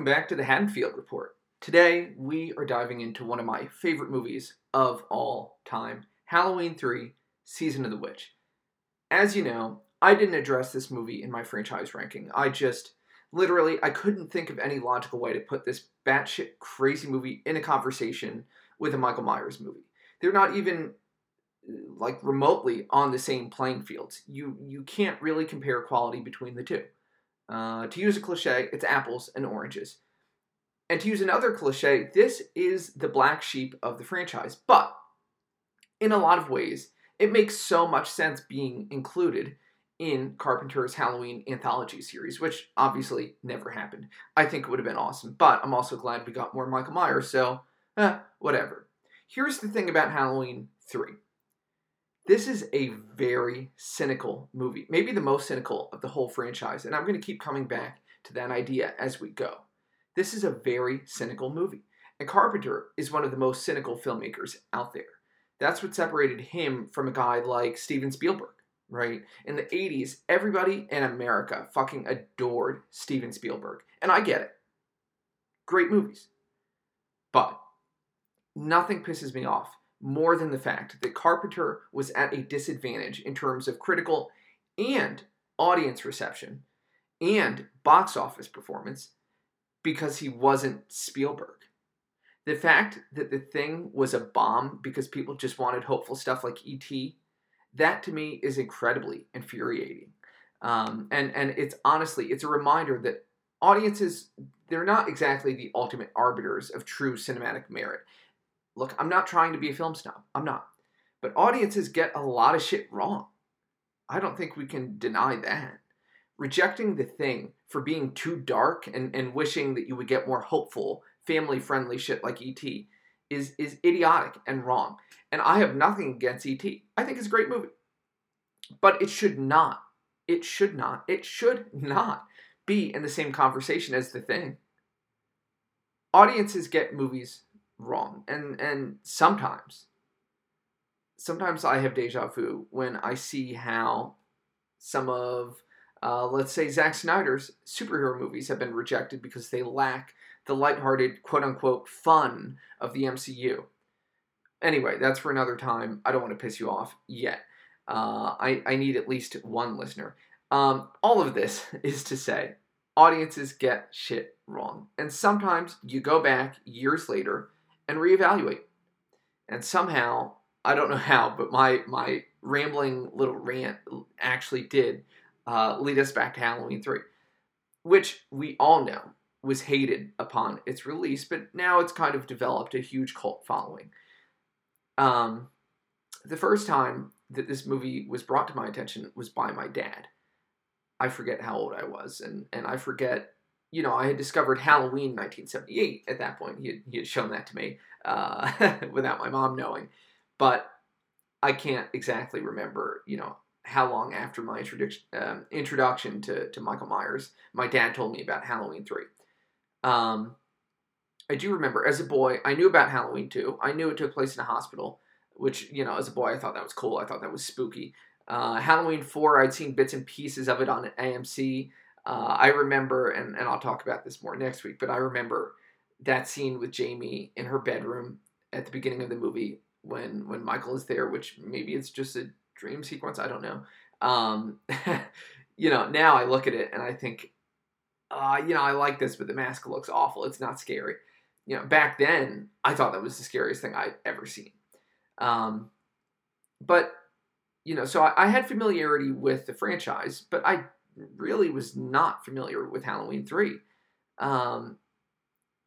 welcome back to the Haddonfield Report. Today, we are diving into one of my favorite movies of all time Halloween 3 Season of the Witch. As you know, I didn't address this movie in my franchise ranking. I just literally I couldn't think of any logical way to put this batshit crazy movie in a conversation with a Michael Myers movie. They're not even like remotely on the same playing fields. You you can't really compare quality between the two. Uh, to use a cliche, it's apples and oranges. And to use another cliche, this is the black sheep of the franchise. But in a lot of ways, it makes so much sense being included in Carpenter's Halloween anthology series, which obviously never happened. I think it would have been awesome, but I'm also glad we got more Michael Myers, so eh, whatever. Here's the thing about Halloween 3 this is a very cynical movie, maybe the most cynical of the whole franchise, and I'm going to keep coming back to that idea as we go. This is a very cynical movie, and Carpenter is one of the most cynical filmmakers out there. That's what separated him from a guy like Steven Spielberg, right? In the 80s, everybody in America fucking adored Steven Spielberg, and I get it. Great movies. But nothing pisses me off more than the fact that Carpenter was at a disadvantage in terms of critical and audience reception and box office performance because he wasn't Spielberg. The fact that the thing was a bomb because people just wanted hopeful stuff like E.T., that to me is incredibly infuriating. Um, and and it's honestly it's a reminder that audiences they're not exactly the ultimate arbiters of true cinematic merit. Look, I'm not trying to be a film snob. I'm not. But audiences get a lot of shit wrong. I don't think we can deny that. Rejecting the thing for being too dark and, and wishing that you would get more hopeful, family friendly shit like E.T. is is idiotic and wrong. And I have nothing against E.T. I think it's a great movie. But it should not, it should not, it should not be in the same conversation as the thing. Audiences get movies wrong. And and sometimes sometimes I have deja vu when I see how some of uh, let's say Zack Snyder's superhero movies have been rejected because they lack the lighthearted quote unquote fun of the MCU. Anyway, that's for another time. I don't want to piss you off yet. Uh, I, I need at least one listener. Um, all of this is to say, audiences get shit wrong. And sometimes you go back years later and reevaluate. And somehow, I don't know how, but my my rambling little rant actually did uh, lead us back to Halloween 3, which we all know was hated upon its release, but now it's kind of developed a huge cult following. Um, the first time that this movie was brought to my attention was by my dad. I forget how old I was, and, and I forget you know, I had discovered Halloween 1978 at that point. He had, he had shown that to me uh, without my mom knowing. But I can't exactly remember, you know, how long after my introduction um, introduction to, to Michael Myers, my dad told me about Halloween 3. Um, I do remember as a boy, I knew about Halloween 2. I knew it took place in a hospital, which, you know, as a boy, I thought that was cool. I thought that was spooky. Uh, Halloween 4, I'd seen bits and pieces of it on AMC. Uh, I remember, and, and I'll talk about this more next week, but I remember that scene with Jamie in her bedroom at the beginning of the movie when when Michael is there, which maybe it's just a dream sequence. I don't know. Um, you know, now I look at it and I think, uh, you know, I like this, but the mask looks awful. It's not scary. You know, back then I thought that was the scariest thing I'd ever seen. Um, but you know, so I, I had familiarity with the franchise, but I really was not familiar with Halloween 3. Um,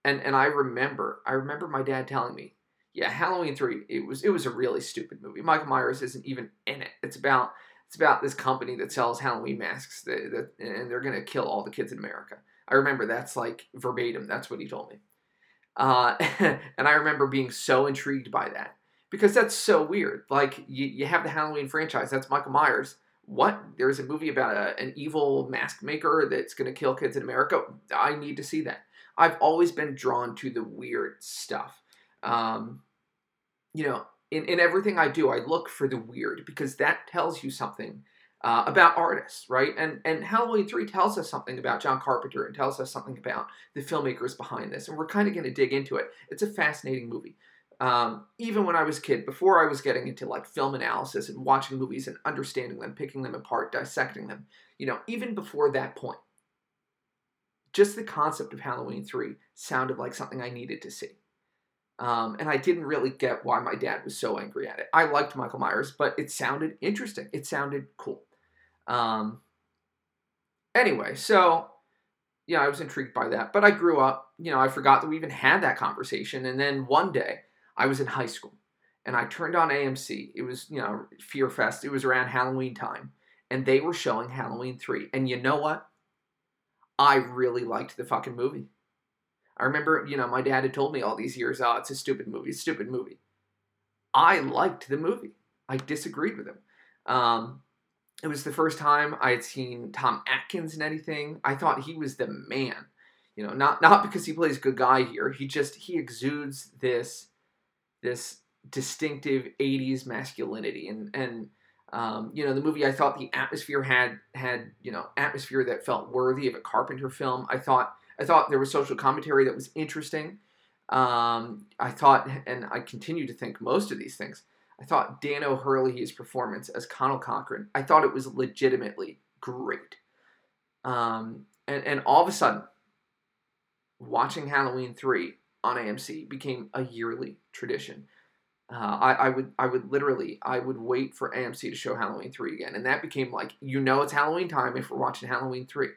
and and I remember I remember my dad telling me, yeah, Halloween 3, it was it was a really stupid movie. Michael Myers isn't even in it. It's about it's about this company that sells Halloween masks that, that and they're going to kill all the kids in America. I remember that's like verbatim. That's what he told me. Uh, and I remember being so intrigued by that because that's so weird. Like you, you have the Halloween franchise. That's Michael Myers what? There's a movie about a, an evil mask maker that's going to kill kids in America. I need to see that. I've always been drawn to the weird stuff. Um, you know, in, in everything I do, I look for the weird because that tells you something uh, about artists, right? And and Halloween three tells us something about John Carpenter and tells us something about the filmmakers behind this, and we're kind of going to dig into it. It's a fascinating movie. Um, even when I was a kid, before I was getting into like film analysis and watching movies and understanding them, picking them apart, dissecting them, you know, even before that point, just the concept of Halloween 3 sounded like something I needed to see. Um, and I didn't really get why my dad was so angry at it. I liked Michael Myers, but it sounded interesting. It sounded cool. Um, anyway, so yeah, I was intrigued by that. But I grew up, you know, I forgot that we even had that conversation. And then one day, I was in high school and I turned on AMC. It was, you know, Fear Fest. It was around Halloween time. And they were showing Halloween 3. And you know what? I really liked the fucking movie. I remember, you know, my dad had told me all these years, oh, it's a stupid movie, stupid movie. I liked the movie. I disagreed with him. Um, it was the first time I had seen Tom Atkins in anything. I thought he was the man. You know, not not because he plays good guy here. He just he exudes this this distinctive 80s masculinity. And and um, you know the movie i thought the atmosphere had had you know atmosphere that felt worthy of a carpenter film. I thought i thought there was social commentary that was interesting. Um, i thought and i continue to think most of these things i thought dan o'herlihy's performance as conal cochran i thought it was legitimately great. Um, and, and all of a sudden watching halloween 3 on amc became a yearly tradition uh, I, I would I would literally I would wait for AMC to show Halloween three again, and that became like you know it's Halloween time if we're watching Halloween three.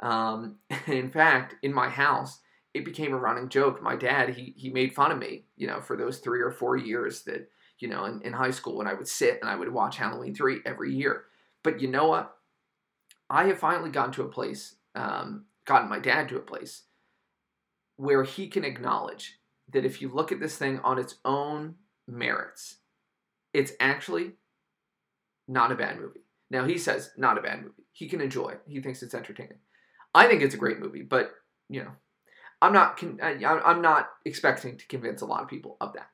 Um, in fact, in my house, it became a running joke. My dad he he made fun of me, you know, for those three or four years that you know in, in high school when I would sit and I would watch Halloween three every year. But you know what? I have finally gotten to a place, um, gotten my dad to a place where he can acknowledge that if you look at this thing on its own merits. It's actually not a bad movie. Now he says not a bad movie. He can enjoy it. He thinks it's entertaining. I think it's a great movie, but you know, I'm not I'm not expecting to convince a lot of people of that.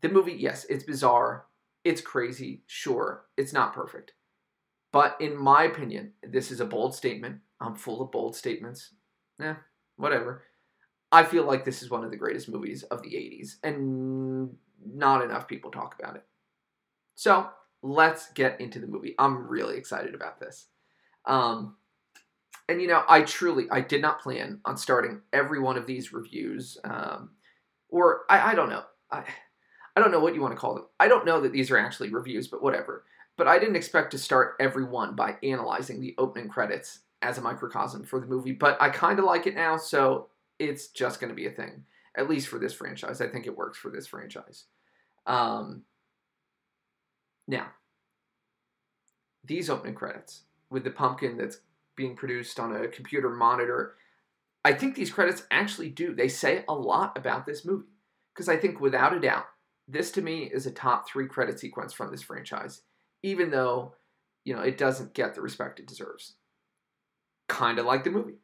The movie, yes, it's bizarre, it's crazy, sure, it's not perfect. But in my opinion, this is a bold statement. I'm full of bold statements. Yeah, whatever. I feel like this is one of the greatest movies of the 80s. And not enough people talk about it. So let's get into the movie. I'm really excited about this. Um, and you know, I truly, I did not plan on starting every one of these reviews, um, or I, I don't know. I, I don't know what you want to call them. I don't know that these are actually reviews, but whatever. But I didn't expect to start every one by analyzing the opening credits as a microcosm for the movie, but I kind of like it now, so it's just going to be a thing at least for this franchise. I think it works for this franchise. Um, now, these opening credits with the pumpkin that's being produced on a computer monitor, I think these credits actually do. They say a lot about this movie. Because I think without a doubt, this to me is a top three credit sequence from this franchise, even though, you know, it doesn't get the respect it deserves. Kind of like the movie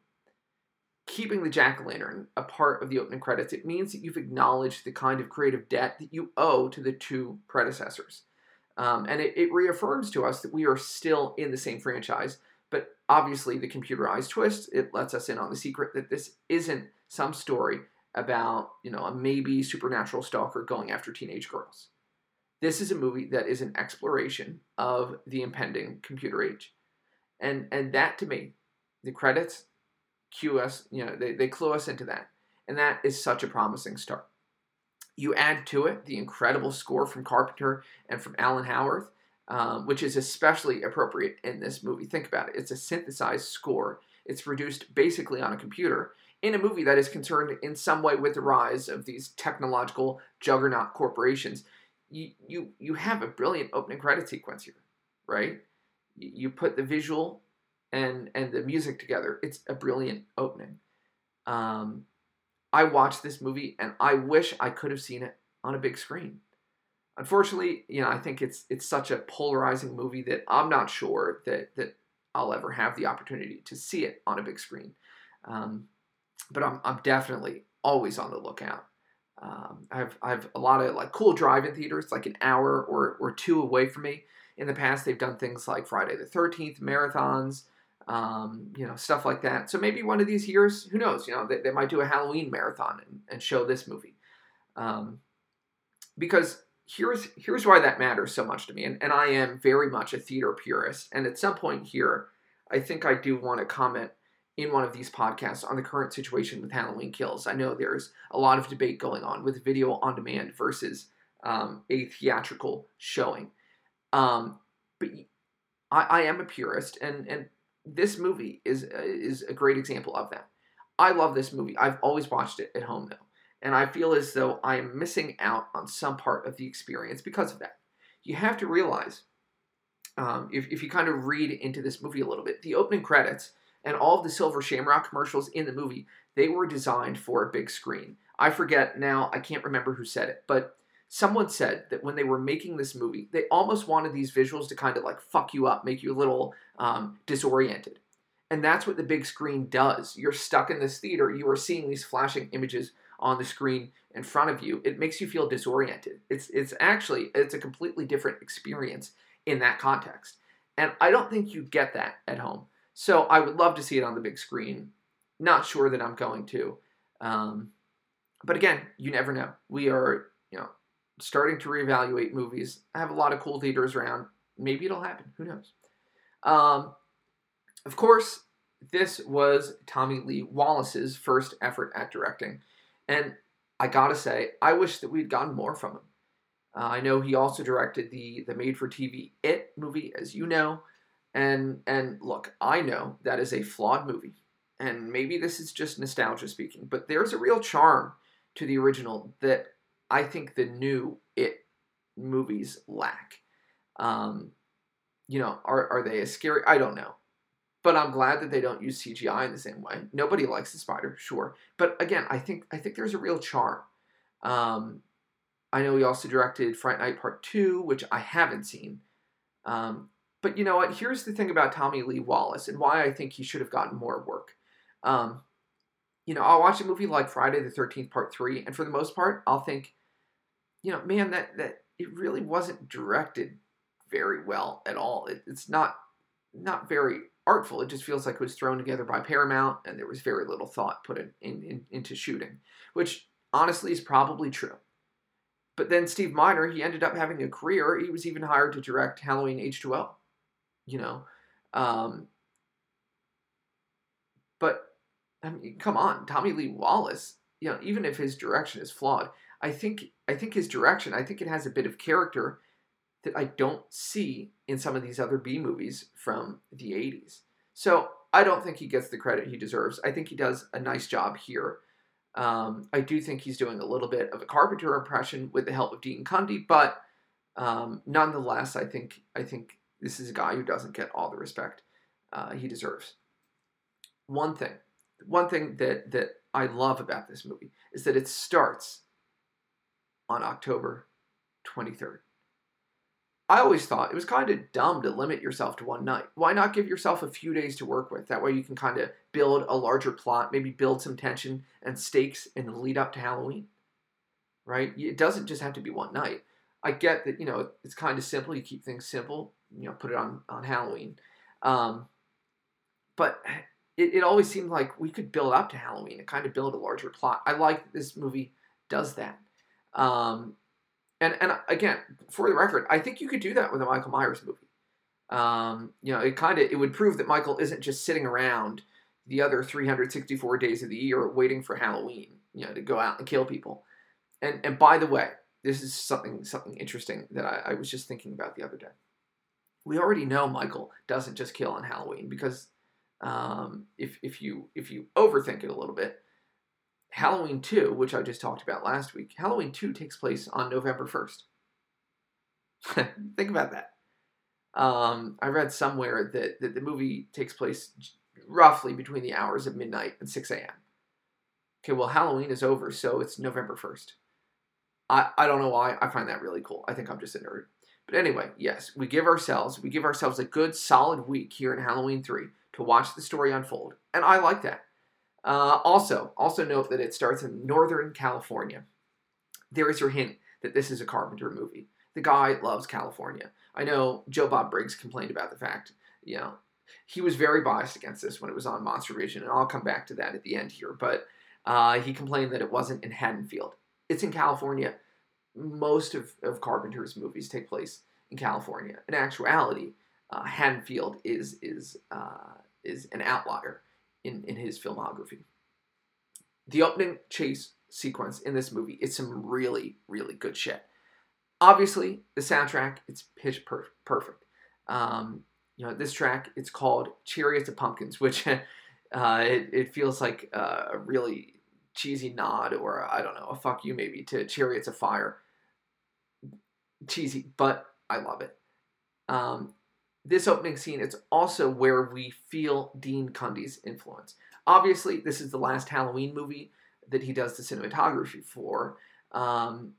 keeping the jack o' lantern a part of the opening credits, it means that you've acknowledged the kind of creative debt that you owe to the two predecessors. Um, and it, it, reaffirms to us that we are still in the same franchise. But obviously, the computerized twist it lets us in on the secret that this isn't some story about you know a maybe supernatural stalker going after teenage girls. This is a movie that is an exploration of the impending computer age, and and that to me, the credits cue us, you know, they, they clue us into that. And that is such a promising start. You add to it the incredible score from Carpenter and from Alan Howarth, um, which is especially appropriate in this movie. Think about it. It's a synthesized score. It's produced basically on a computer in a movie that is concerned in some way with the rise of these technological juggernaut corporations. You, you, you have a brilliant opening credit sequence here, right? You put the visual and and the music together. It's a brilliant opening. Um, I watched this movie and I wish I could have seen it on a big screen. Unfortunately, you know, I think it's it's such a polarizing movie that I'm not sure that that I'll ever have the opportunity to see it on a big screen. Um, but I'm I'm definitely always on the lookout. Um, I have I have a lot of like cool drive-in theaters, like an hour or or two away from me, In the past, they've done things like Friday the 13th marathons, um, you know, stuff like that. So maybe one of these years, who knows, you know, they, they might do a Halloween marathon and, and show this movie. Um, because here's here's why that matters so much to me, and, and I am very much a theater purist. And at some point here, I think I do want to comment in one of these podcasts on the current situation with Halloween Kills. I know there's a lot of debate going on with video on demand versus um, a theatrical showing. Um, but I, I am a purist, and and this movie is is a great example of that. I love this movie. I've always watched it at home though, and I feel as though I am missing out on some part of the experience because of that. You have to realize, um, if if you kind of read into this movie a little bit, the opening credits and all of the Silver Shamrock commercials in the movie they were designed for a big screen. I forget now. I can't remember who said it, but someone said that when they were making this movie, they almost wanted these visuals to kind of like fuck you up, make you a little um, disoriented. And that's what the big screen does. You're stuck in this theater, you are seeing these flashing images on the screen in front of you. It makes you feel disoriented. It's it's actually it's a completely different experience in that context. And I don't think you get that at home. So I would love to see it on the big screen. Not sure that I'm going to. Um, but again, you never know. We are, starting to reevaluate movies. I have a lot of cool theaters around. Maybe it'll happen. Who knows? Um, of course, this was Tommy Lee Wallace's first effort at directing. And I gotta say, I wish that we'd gotten more from him. Uh, I know he also directed the the made for TV It movie, as you know. And and look, I know that is a flawed movie. And maybe this is just nostalgia speaking, but there's a real charm to the original that I think the new It movies lack. Um, you know, are, are they as scary? I don't know. But I'm glad that they don't use CGI in the same way. Nobody likes the spider, sure. But again, I think I think there's a real charm. Um, I know he also directed Fright Night Part 2, which I haven't seen. Um, but you know what? Here's the thing about Tommy Lee Wallace and why I think he should have gotten more work. Um, you know, I'll watch a movie like Friday the 13th Part 3, and for the most part, I'll think, you know, man, that, that it really wasn't directed very well at all. It, it's not not very artful. It just feels like it was thrown together by Paramount, and there was very little thought put in, in, in into shooting, which honestly is probably true. But then Steve Miner, he ended up having a career. He was even hired to direct Halloween H2O, you know. Um, but I mean, come on, Tommy Lee Wallace. You know, even if his direction is flawed, I think I think his direction, I think it has a bit of character that I don't see in some of these other B movies from the 80s. So I don't think he gets the credit he deserves. I think he does a nice job here. Um, I do think he's doing a little bit of a Carpenter impression with the help of Dean Cundey, but um, nonetheless, I think I think this is a guy who doesn't get all the respect uh, he deserves. One thing, one thing that that I love about this movie is that it starts on October 23rd. I always thought it was kind of dumb to limit yourself to one night. Why not give yourself a few days to work with? That way you can kind of build a larger plot, maybe build some tension and stakes in the lead up to Halloween. Right? It doesn't just have to be one night. I get that, you know, it's kind of simple. You keep things simple, you know, put it on, on Halloween. Um, but it, it always seemed like we could build up to Halloween and kind of build a larger plot. I like this movie does that. Um, and and again, for the record, I think you could do that with a Michael Myers movie. Um, you know, it kind of it would prove that Michael isn't just sitting around the other 364 days of the year waiting for Halloween, you know, to go out and kill people. And and by the way, this is something something interesting that I, I was just thinking about the other day. We already know Michael doesn't just kill on Halloween because um, if if you if you overthink it a little bit, Halloween 2, which I just talked about last week, Halloween 2 takes place on November 1st. Think about that. Um, I read somewhere that, that the movie takes place roughly between the hours of midnight and 6 a.m. Okay, well, Halloween is over, so it's November 1st. I, I don't know why. I find that really cool. I think I'm just a nerd. But anyway, yes, we give ourselves we give ourselves a good solid week here in Halloween 3 to watch the story unfold. And I like that. Uh, also, also note that it starts in Northern California. There is your hint that this is a Carpenter movie. The guy loves California. I know Joe Bob Briggs complained about the fact, you know, he was very biased against this when it was on Monster Vision, and I'll come back to that at the end here. But uh, he complained that it wasn't in Haddonfield. It's in California. Most of, of Carpenter's movies take place in California. In actuality, uh, Haddonfield is is uh, is an outlier in, in his filmography. The opening chase sequence in this movie is some really really good shit. Obviously, the soundtrack it's pitch per- perfect. Um, you know, this track it's called "Chariots of Pumpkins," which uh, it, it feels like a really cheesy nod or I don't know a fuck you maybe to "Chariots of Fire." Cheesy, but I love it. Um, this opening scene it's also where we feel Dean Cundey's influence. Obviously, this is the last Halloween movie that he does the cinematography for. Um,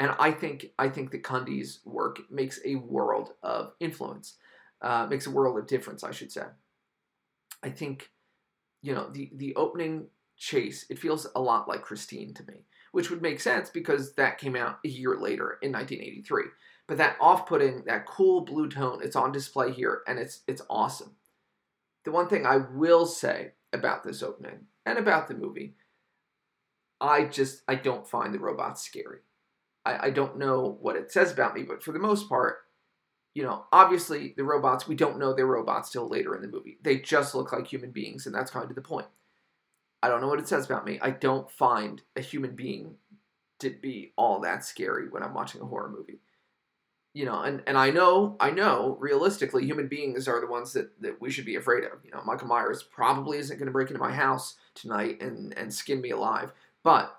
and I think I think that Cundey's work makes a world of influence, uh, makes a world of difference, I should say. I think, you know, the the opening chase it feels a lot like Christine to me, which would make sense because that came out a year later in 1983. But that off-putting, that cool blue tone, it's on display here, and it's it's awesome. The one thing I will say about this opening and about the movie, I just I don't find the robots scary. I, I don't know what it says about me, but for the most part, you know, obviously the robots, we don't know they're robots till later in the movie. They just look like human beings, and that's kind of the point. I don't know what it says about me. I don't find a human being to be all that scary when I'm watching a horror movie. You know, and, and I know, I know, realistically, human beings are the ones that, that we should be afraid of. You know, Michael Myers probably isn't going to break into my house tonight and, and skin me alive. But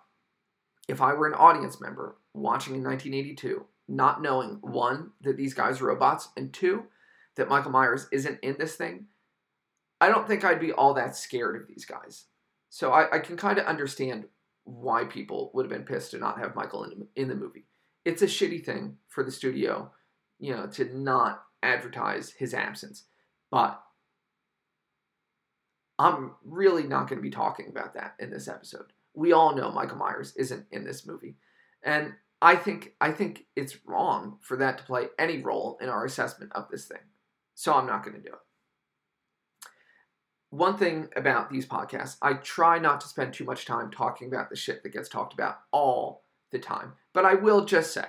if I were an audience member watching in 1982, not knowing one, that these guys are robots, and two, that Michael Myers isn't in this thing, I don't think I'd be all that scared of these guys. So I, I can kind of understand why people would have been pissed to not have Michael in, in the movie. It's a shitty thing for the studio, you know, to not advertise his absence. But I'm really not going to be talking about that in this episode we all know Michael Myers isn't in this movie. And I think I think it's wrong for that to play any role in our assessment of this thing. So I'm not going to do it. One thing about these podcasts, I try not to spend too much time talking about the shit that gets talked about all the time. But I will just say,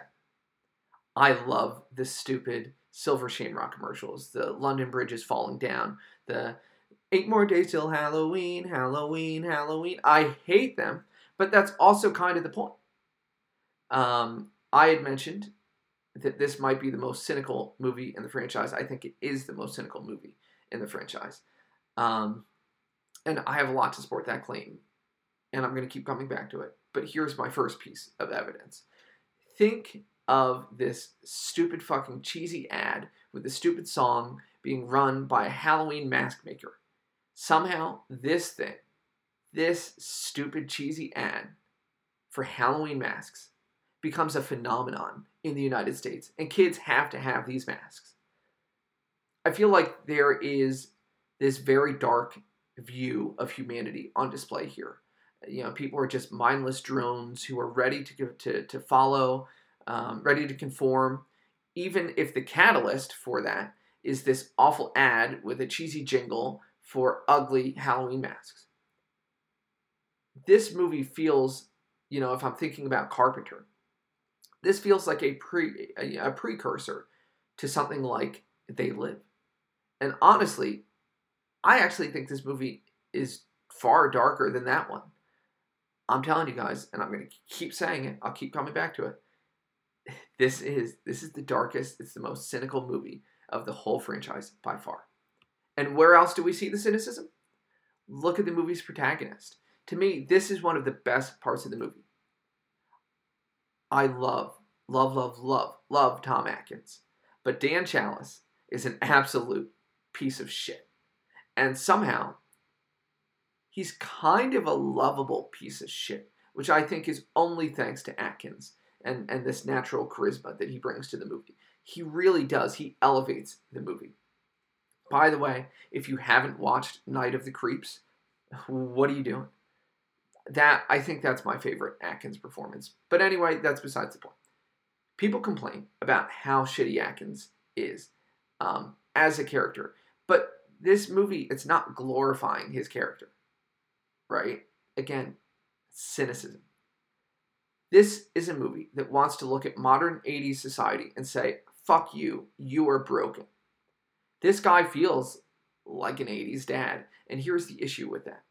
I love the stupid Silver Shamrock commercials. The London Bridge is falling down. The Eight more days till Halloween, Halloween, Halloween. I hate them, but that's also kind of the point. Um, I had mentioned that this might be the most cynical movie in the franchise. I think it is the most cynical movie in the franchise. Um, and I have a lot to support that claim, and I'm going to keep coming back to it. But here's my first piece of evidence. Think of this stupid fucking cheesy ad with the stupid song being run by a Halloween mask maker. Somehow, this thing, this stupid, cheesy ad for Halloween masks becomes a phenomenon in the United States, and kids have to have these masks. I feel like there is this very dark view of humanity on display here. You know, people are just mindless drones who are ready to to, to follow, um, ready to conform, even if the catalyst for that is this awful ad with a cheesy jingle for ugly Halloween masks. This movie feels, you know, if I'm thinking about Carpenter, this feels like a pre a, a precursor to something like They Live. And honestly, I actually think this movie is far darker than that one. I'm telling you guys, and I'm going to keep saying it. I'll keep coming back to it. This is this is the darkest. It's the most cynical movie of the whole franchise by far. And where else do we see the cynicism? Look at the movie's protagonist. To me, this is one of the best parts of the movie. I love, love, love, love, love Tom Atkins. But Dan Challis is an absolute piece of shit. And somehow, he's kind of a lovable piece of shit, which I think is only thanks to Atkins and, and this natural charisma that he brings to the movie. He really does. He elevates the movie. By the way, if you haven't watched Night of the Creeps, what are you doing? That I think that's my favorite Atkins performance. But anyway, that's besides the point. People complain about how shitty Atkins is um, as a character. But this movie, it's not glorifying his character, right? Again, cynicism. This is a movie that wants to look at modern 80s society and say, fuck you, you are broken. This guy feels like an 80s dad, and here's the issue with that.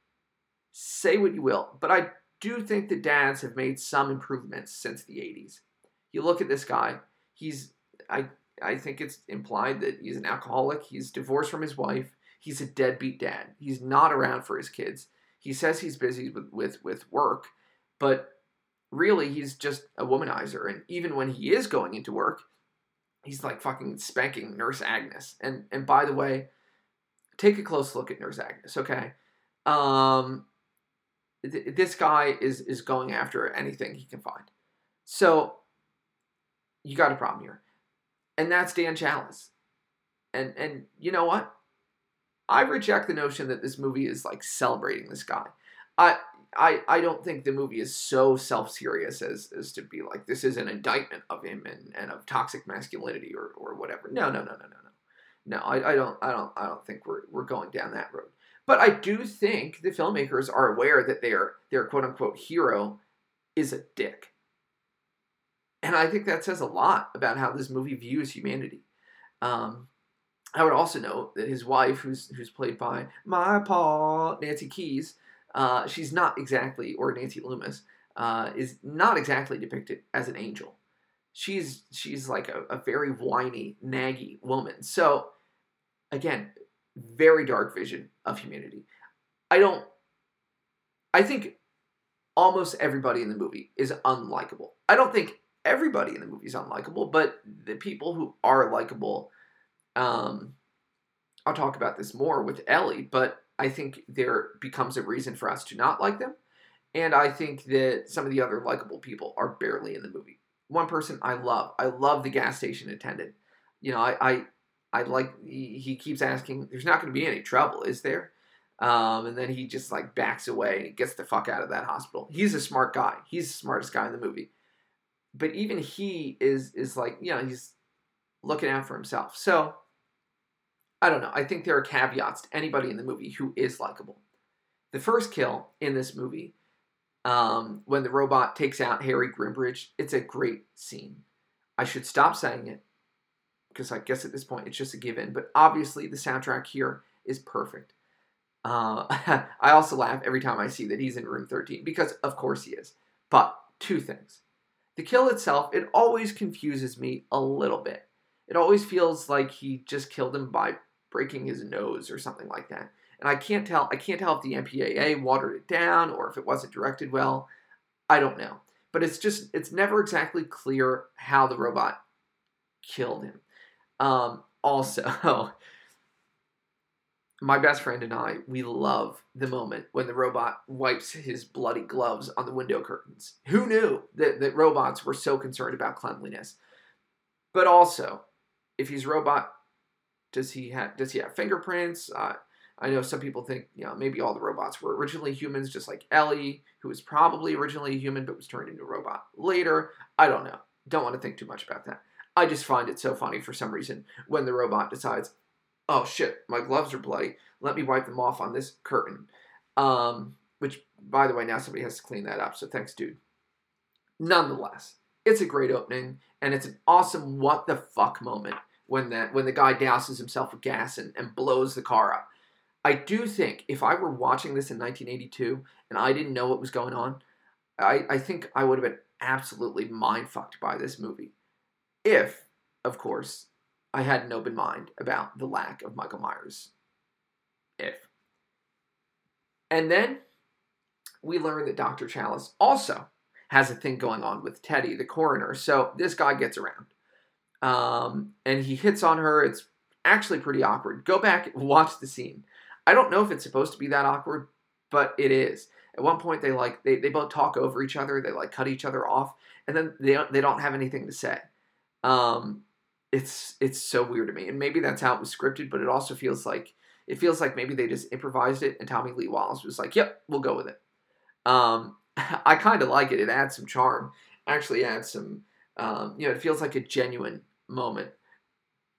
Say what you will, but I do think that dads have made some improvements since the 80s. You look at this guy, he's I I think it's implied that he's an alcoholic, he's divorced from his wife, he's a deadbeat dad. He's not around for his kids. He says he's busy with with, with work, but really he's just a womanizer and even when he is going into work, he's like fucking spanking Nurse Agnes. And and by the way, take a close look at Nurse Agnes, okay? Um th- this guy is is going after anything he can find. So you got a problem here. And that's Dan Challis. And and you know what? I reject the notion that this movie is like celebrating this guy. I I, I don't think the movie is so self serious as, as to be like this is an indictment of him and, and of toxic masculinity or, or whatever. No, no, no, no, no, no. No, I, I don't I don't I don't think we're we're going down that road. But I do think the filmmakers are aware that their their quote unquote hero is a dick. And I think that says a lot about how this movie views humanity. Um, I would also note that his wife, who's who's played by my paw Nancy Kyes, uh, she's not exactly, or Nancy Loomis, uh, is not exactly depicted as an angel. She's she's like a, a very whiny, naggy woman. So again, very dark vision of humanity. I don't. I think almost everybody in the movie is unlikable. I don't think everybody in the movie is unlikable, but the people who are likable, um, I'll talk about this more with Ellie, but I think there becomes a reason for us to not like them. And I think that some of the other likable people are barely in the movie. One person I love, I love the gas station attendant. You know, I, I I like he, keeps asking, "There's not going to be any trouble, is there?" Um, and then he just like backs away and gets the fuck out of that hospital. He's a smart guy. He's the smartest guy in the movie. But even he is is like, you know, he's looking out for himself. So I don't know. I think there are caveats to anybody in the movie who is likable. The first kill in this movie, um, when the robot takes out Harry Grimbridge, it's a great scene. I should stop saying it because I guess at this point it's just a given. But obviously, the soundtrack here is perfect. Uh, I also laugh every time I see that he's in room 13 because, of course, he is. But two things. The kill itself, it always confuses me a little bit. It always feels like he just killed him by breaking his nose or something like that. And I can't tell I can't tell if the MPAA watered it down or if it wasn't directed well. I don't know. But it's just it's never exactly clear how the robot killed him. Um, also, my best friend and I, we love the moment when the robot wipes his bloody gloves on the window curtains. Who knew that, that robots were so concerned about cleanliness? But also, if he's robot, does he have does he have fingerprints? Uh, I know some people think you know maybe all the robots were originally humans, just like Ellie, who was probably originally a human but was turned into a robot later. I don't know. Don't want to think too much about that. I just find it so funny for some reason when the robot decides, oh shit, my gloves are bloody. Let me wipe them off on this curtain. Um, which, by the way, now somebody has to clean that up. So thanks, dude. Nonetheless, it's a great opening, and it's an awesome what the fuck moment when that when the guy douses himself with gas and, and blows the car up. I do think if I were watching this in 1982 and I didn't know what was going on, I, I think I would have been absolutely mind fucked by this movie. If, of course, I had an open mind about the lack of Michael Myers. If. And then we learn that Dr. Challis also has a thing going on with Teddy, the coroner. So this guy gets around. Um, and he hits on her. It's actually pretty awkward. Go back watch the scene. I don't know if it's supposed to be that awkward, but it is. At one point, they like they, they both talk over each other. They like cut each other off, and then they don't, they don't have anything to say. Um, it's it's so weird to me, and maybe that's how it was scripted, but it also feels like it feels like maybe they just improvised it, and Tommy Lee Wallace was like, "Yep, we'll go with it." Um, I kind of like it. It adds some charm. Actually, adds some. Um, you know, it feels like a genuine moment.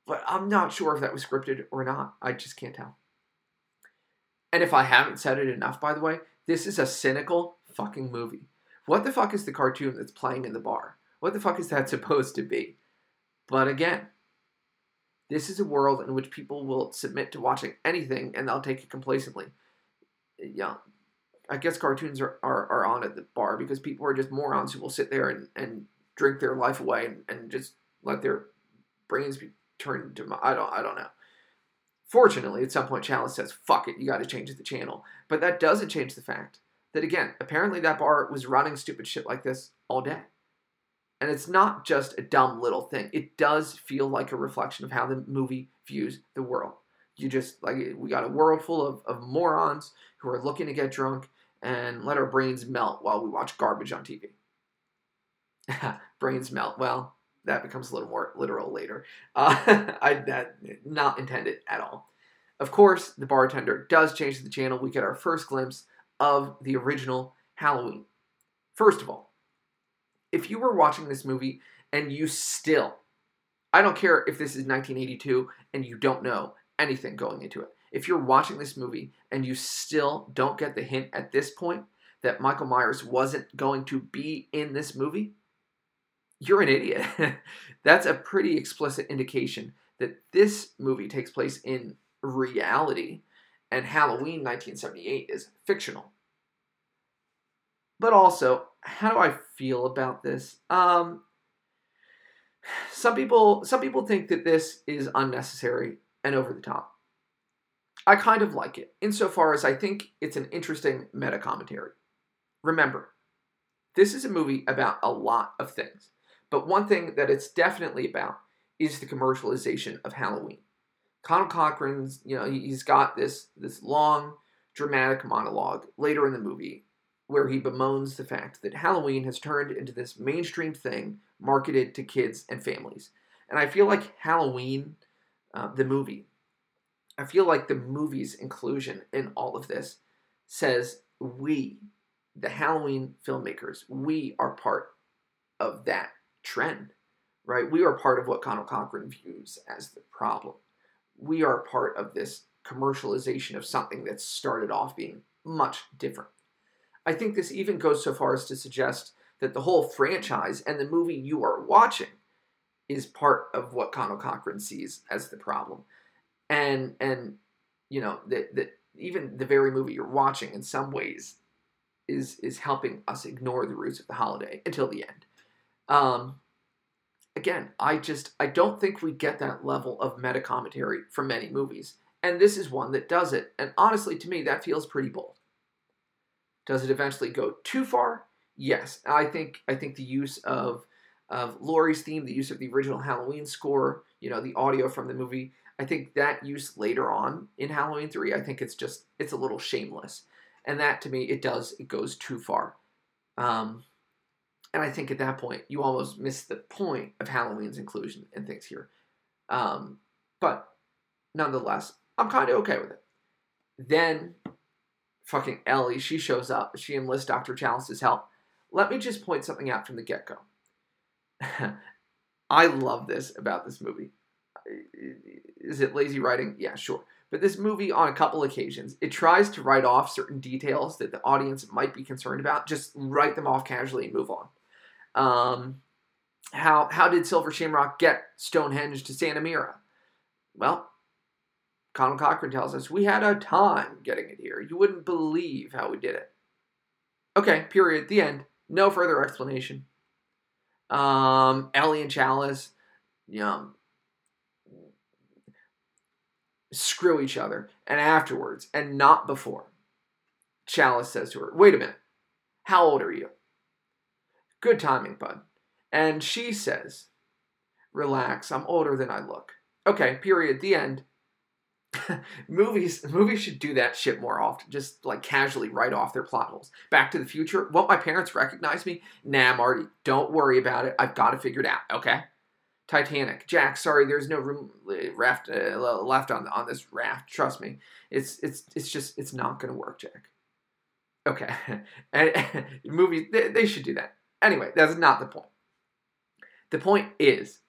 but I'm not sure if that was scripted or not. I just can't tell. And if I haven't said it enough, by the way, this is a cynical fucking movie. What the fuck is the cartoon that's playing in the bar? What the fuck is that supposed to be? But again, this is a world in which people will submit to watching anything and they'll take it complacently. Yeah, I guess cartoons are, are, are on at the bar because people are just morons who will sit there and, and drink their life away and, and just let their brains be turned into I don't I don't know. Fortunately, at some point, Challis says, "Fuck it, you got to change the channel." But that doesn't change the fact that again, apparently that bar was running stupid shit like this all day. And it's not just a dumb little thing. It does feel like a reflection of how the movie views the world. You just like we got a world full of, of morons who are looking to get drunk and let our brains melt while we watch garbage on TV. brains melt. Well, that becomes a little more literal later. Uh, I that not intended at all. Of course, the bartender does change the channel. We get our first glimpse of the original Halloween. First of all, if you were watching this movie and you still, I don't care if this is 1982 and you don't know anything going into it, if you're watching this movie and you still don't get the hint at this point that Michael Myers wasn't going to be in this movie, you're an idiot. That's a pretty explicit indication that this movie takes place in reality and Halloween 1978 is fictional. But also, how do I feel about this? Um, some people some people think that this is unnecessary and over the top. I kind of like it, insofar as I think it's an interesting meta commentary. Remember, this is a movie about a lot of things, but one thing that it's definitely about is the commercialization of Halloween. Conal Cochran's, you know, he's got this this long dramatic monologue later in the movie where he bemoans the fact that Halloween has turned into this mainstream thing marketed to kids and families. And I feel like Halloween, uh, the movie, I feel like the movie's inclusion in all of this says we, the Halloween filmmakers, we are part of that trend, right? We are part of what Conal Cochran views as the problem. We are part of this commercialization of something that started off being much different. I think this even goes so far as to suggest that the whole franchise and the movie you are watching is part of what Conal Cochran sees as the problem. And and you know that that even the very movie you're watching in some ways is is helping us ignore the roots of the holiday until the end. Um, again, I just I don't think we get that level of meta commentary from many movies, and this is one that does it. And honestly, to me, that feels pretty bold. Does it eventually go too far? Yes. I think I think the use of of Laurie's theme, the use of the original Halloween score, you know, the audio from the movie, I think that use later on in Halloween 3, I think it's just it's a little shameless. And that to me it does it goes too far. Um, and I think at that point you almost miss the point of Halloween's inclusion and things here. Um, but nonetheless, I'm kind of okay with it. Then fucking Ellie, she shows up. She enlists Dr. Challis's help. Let me just point something out from the get go. I love this about this movie. Is it lazy writing? Yeah, sure. But this movie, on a couple occasions, it tries to write off certain details that the audience might be concerned about. Just write them off casually and move on. Um, how how did Silver Shamrock get Stonehenge to Santa Mira? Well, Conal Cochran tells us, we had a time getting it here. You wouldn't believe how we did it. Okay, period. The end. No further explanation. Um, Ellie and Challis, know, screw each other. And afterwards, and not before, Challis says to her, wait a minute. How old are you? Good timing, bud. And she says, relax, I'm older than I look. Okay, period. The end. movies movies should do that shit more often. Just like casually write off their plot holes. Back to the Future. Won't my parents recognize me? Nah, Marty. Don't worry about it. I've got it figured out. Okay. Titanic. Jack, sorry, there's no room uh, raft uh, left on on this raft. Trust me. It's it's it's just it's not gonna work, Jack. Okay. and movies they, they should do that. Anyway, that's not the point. The point is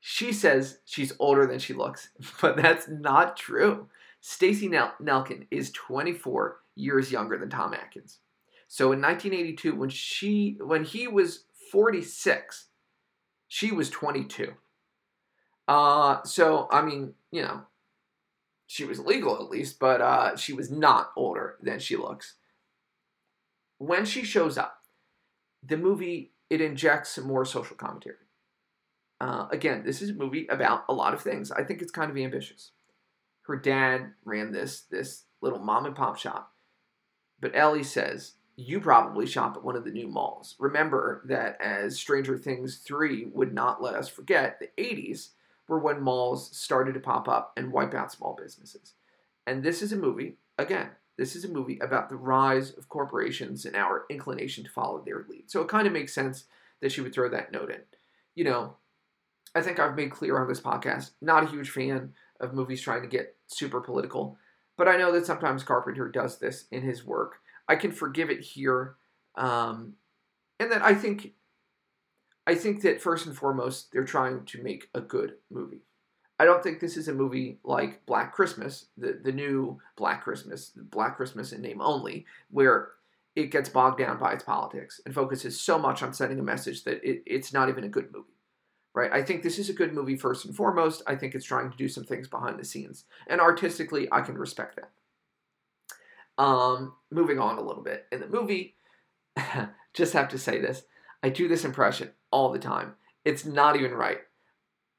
She says she's older than she looks, but that's not true. Stacey Nel- Nelkin is 24 years younger than Tom Atkins. So in 1982, when she when he was 46, she was 22. Uh, so I mean, you know, she was legal at least, but uh, she was not older than she looks. When she shows up, the movie it injects some more social commentary. Uh, again, this is a movie about a lot of things. I think it's kind of ambitious. Her dad ran this this little mom and pop shop, but Ellie says you probably shop at one of the new malls. Remember that as Stranger Things 3 would not let us forget, the 80s were when malls started to pop up and wipe out small businesses. And this is a movie, again, this is a movie about the rise of corporations and our inclination to follow their lead. So it kind of makes sense that she would throw that note in. You know, I think I've made clear on this podcast, not a huge fan of movies trying to get super political, but I know that sometimes Carpenter does this in his work I can forgive it here. Um, and that I think I think that first and foremost they're trying to make a good movie. I don't think this is a movie like Black Christmas, the the new Black Christmas, Black Christmas in name only, where it gets bogged down by its politics and focuses so much on sending a message that it, it's not even a good movie. Right? I think this is a good movie first and foremost. I think it's trying to do some things behind the scenes. And artistically, I can respect that. Um, moving on a little bit. In the movie, just have to say this. I do this impression all the time. It's not even right.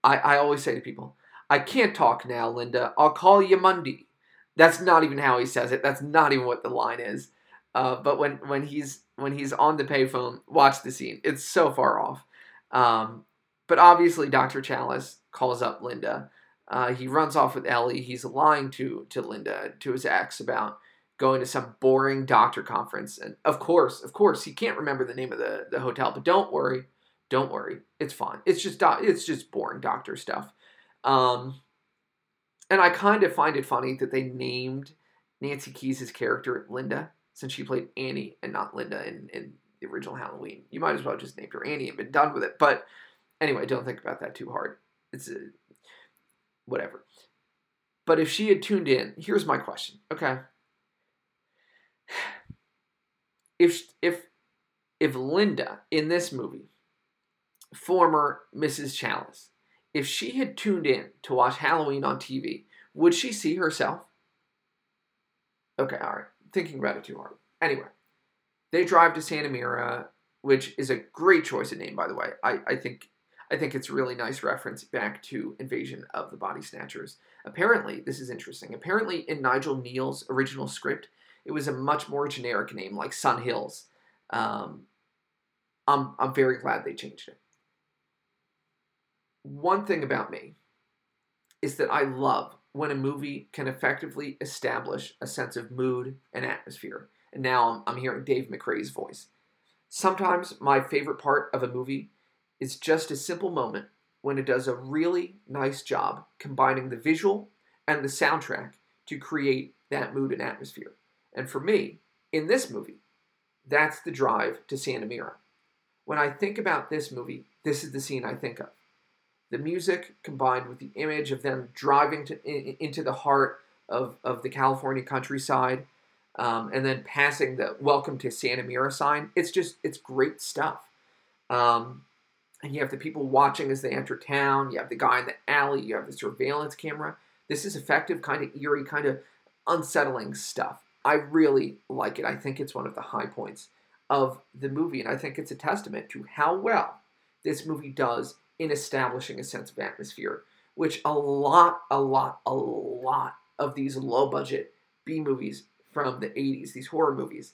I, I always say to people, I can't talk now, Linda. I'll call you Monday. That's not even how he says it. That's not even what the line is. Uh, but when, when he's when he's on the payphone, watch the scene. It's so far off. Um, but obviously, Dr. Challis calls up Linda. Uh, he runs off with Ellie. He's lying to to Linda, to his ex, about going to some boring doctor conference. And of course, of course, he can't remember the name of the, the hotel, but don't worry. Don't worry. It's fine. It's just it's just boring doctor stuff. Um, and I kind of find it funny that they named Nancy Kyes' character Linda since she played Annie and not Linda in, in the original Halloween. You might as well just named her Annie and been done with it. But anyway, don't think about that too hard. It's a, whatever. But if she had tuned in, here's my question. Okay, if if if Linda in this movie, former Mrs. Challis, if she had tuned in to watch Halloween on TV, would she see herself? Okay, all right. Thinking about it too hard. Anyway, they drive to Santa Mira, which is a great choice of name, by the way. I, I think I think it's a really nice reference back to Invasion of the Body Snatchers. Apparently, this is interesting. Apparently, in Nigel Kneale's original script, it was a much more generic name like Sun Hills. Um, I'm, I'm very glad they changed it. One thing about me is that I love when a movie can effectively establish a sense of mood and atmosphere. And now I'm, I'm hearing Dave McRae's voice. Sometimes my favorite part of a movie is just a simple moment when it does a really nice job combining the visual and the soundtrack to create that mood and atmosphere. And for me, in this movie, that's the drive to Santa Mira. When I think about this movie, this is the scene I think of. The music combined with the image of them driving to, in, into the heart of, of the California countryside um, and then passing the welcome to Santa Mira sign. It's just, it's great stuff. Um, and you have the people watching as they enter town. You have the guy in the alley. You have the surveillance camera. This is effective, kind of eerie, kind of unsettling stuff. I really like it. I think it's one of the high points of the movie, and I think it's a testament to how well this movie does in establishing a sense of atmosphere, which a lot, a lot, a lot of these low budget B movies from the 80s, these horror movies,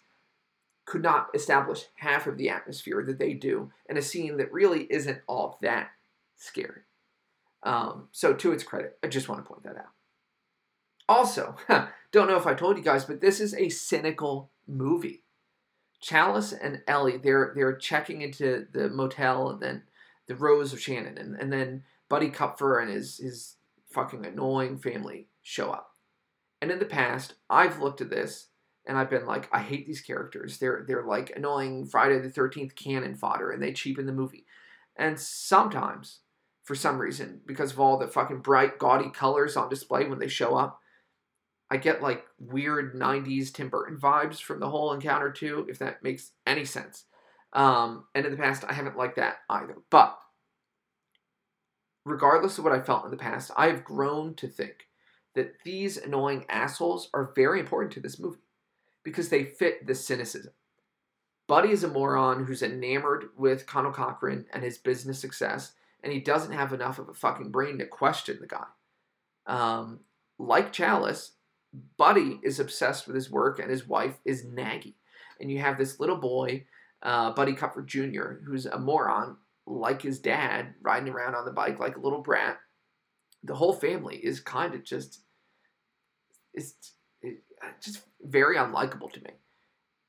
could not establish half of the atmosphere that they do in a scene that really isn't all that scary. Um, so, to its credit, I just want to point that out. Also, don't know if I told you guys, but this is a cynical movie. Challis and Ellie, they're they're checking into the motel and then the Rose of Shannon and, and then Buddy Kupfer and his his fucking annoying family show up. And in the past, I've looked at this and I've been like, I hate these characters. They're they're like annoying Friday the thirteenth cannon fodder and they cheapen the movie. And sometimes for some reason because of all the fucking bright, gaudy colors on display when they show up. I get like weird 90s Tim Burton vibes from the whole encounter too, if that makes any sense. Um, and in the past, I haven't liked that either. But regardless of what I felt in the past, I have grown to think that these annoying assholes are very important to this movie because they fit the cynicism. Buddy is a moron who's enamored with Conal Cochran and his business success, and he doesn't have enough of a fucking brain to question the guy. Um, like Challis, Buddy is obsessed with his work, and his wife is naggy. And you have this little boy, uh, Buddy Kupfer Jr., who's a moron, like his dad, riding around on the bike like a little brat. The whole family is kind of just, it's just very unlikable to me.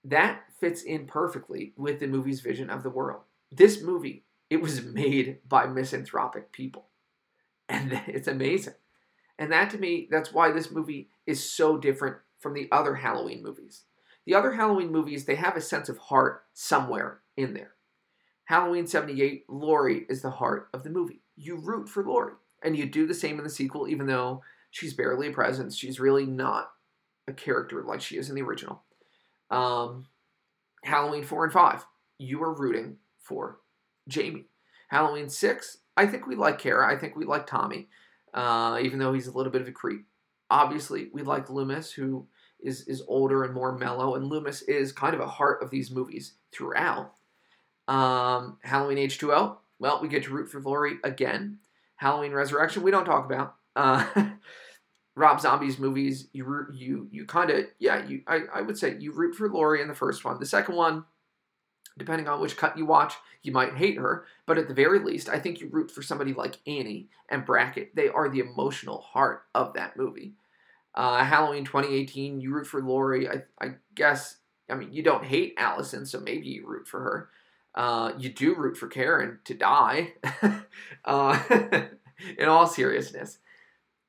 That fits in perfectly with the movie's vision of the world. This movie, it was made by misanthropic people. And it's amazing. And that to me, that's why this movie is so different from the other Halloween movies. The other Halloween movies, they have a sense of heart somewhere in there. Halloween 78, Laurie is the heart of the movie. You root for Laurie. And you do the same in the sequel, even though she's barely a presence. She's really not a character like she is in the original. Um, Halloween 4 and 5, you are rooting for Jamie. Halloween 6, I think we like Kara. I think we like Tommy, uh, even though he's a little bit of a creep. Obviously, we like Loomis, who is, is older and more mellow, and Loomis is kind of a heart of these movies throughout. Um, Halloween H2O, well, we get to root for Laurie again. Halloween Resurrection, we don't talk about. Uh, Rob Zombie's movies, you you you kind of yeah you I, I would say you root for Laurie in the first one. The second one, depending on which cut you watch, you might hate her, but at the very least, I think you root for somebody like Annie and Brackett. They are the emotional heart of that movie. Uh, Halloween 2018, you root for Laurie. I I guess I mean you don't hate Allison, so maybe you root for her. Uh, you do root for Karen to die. uh, in all seriousness,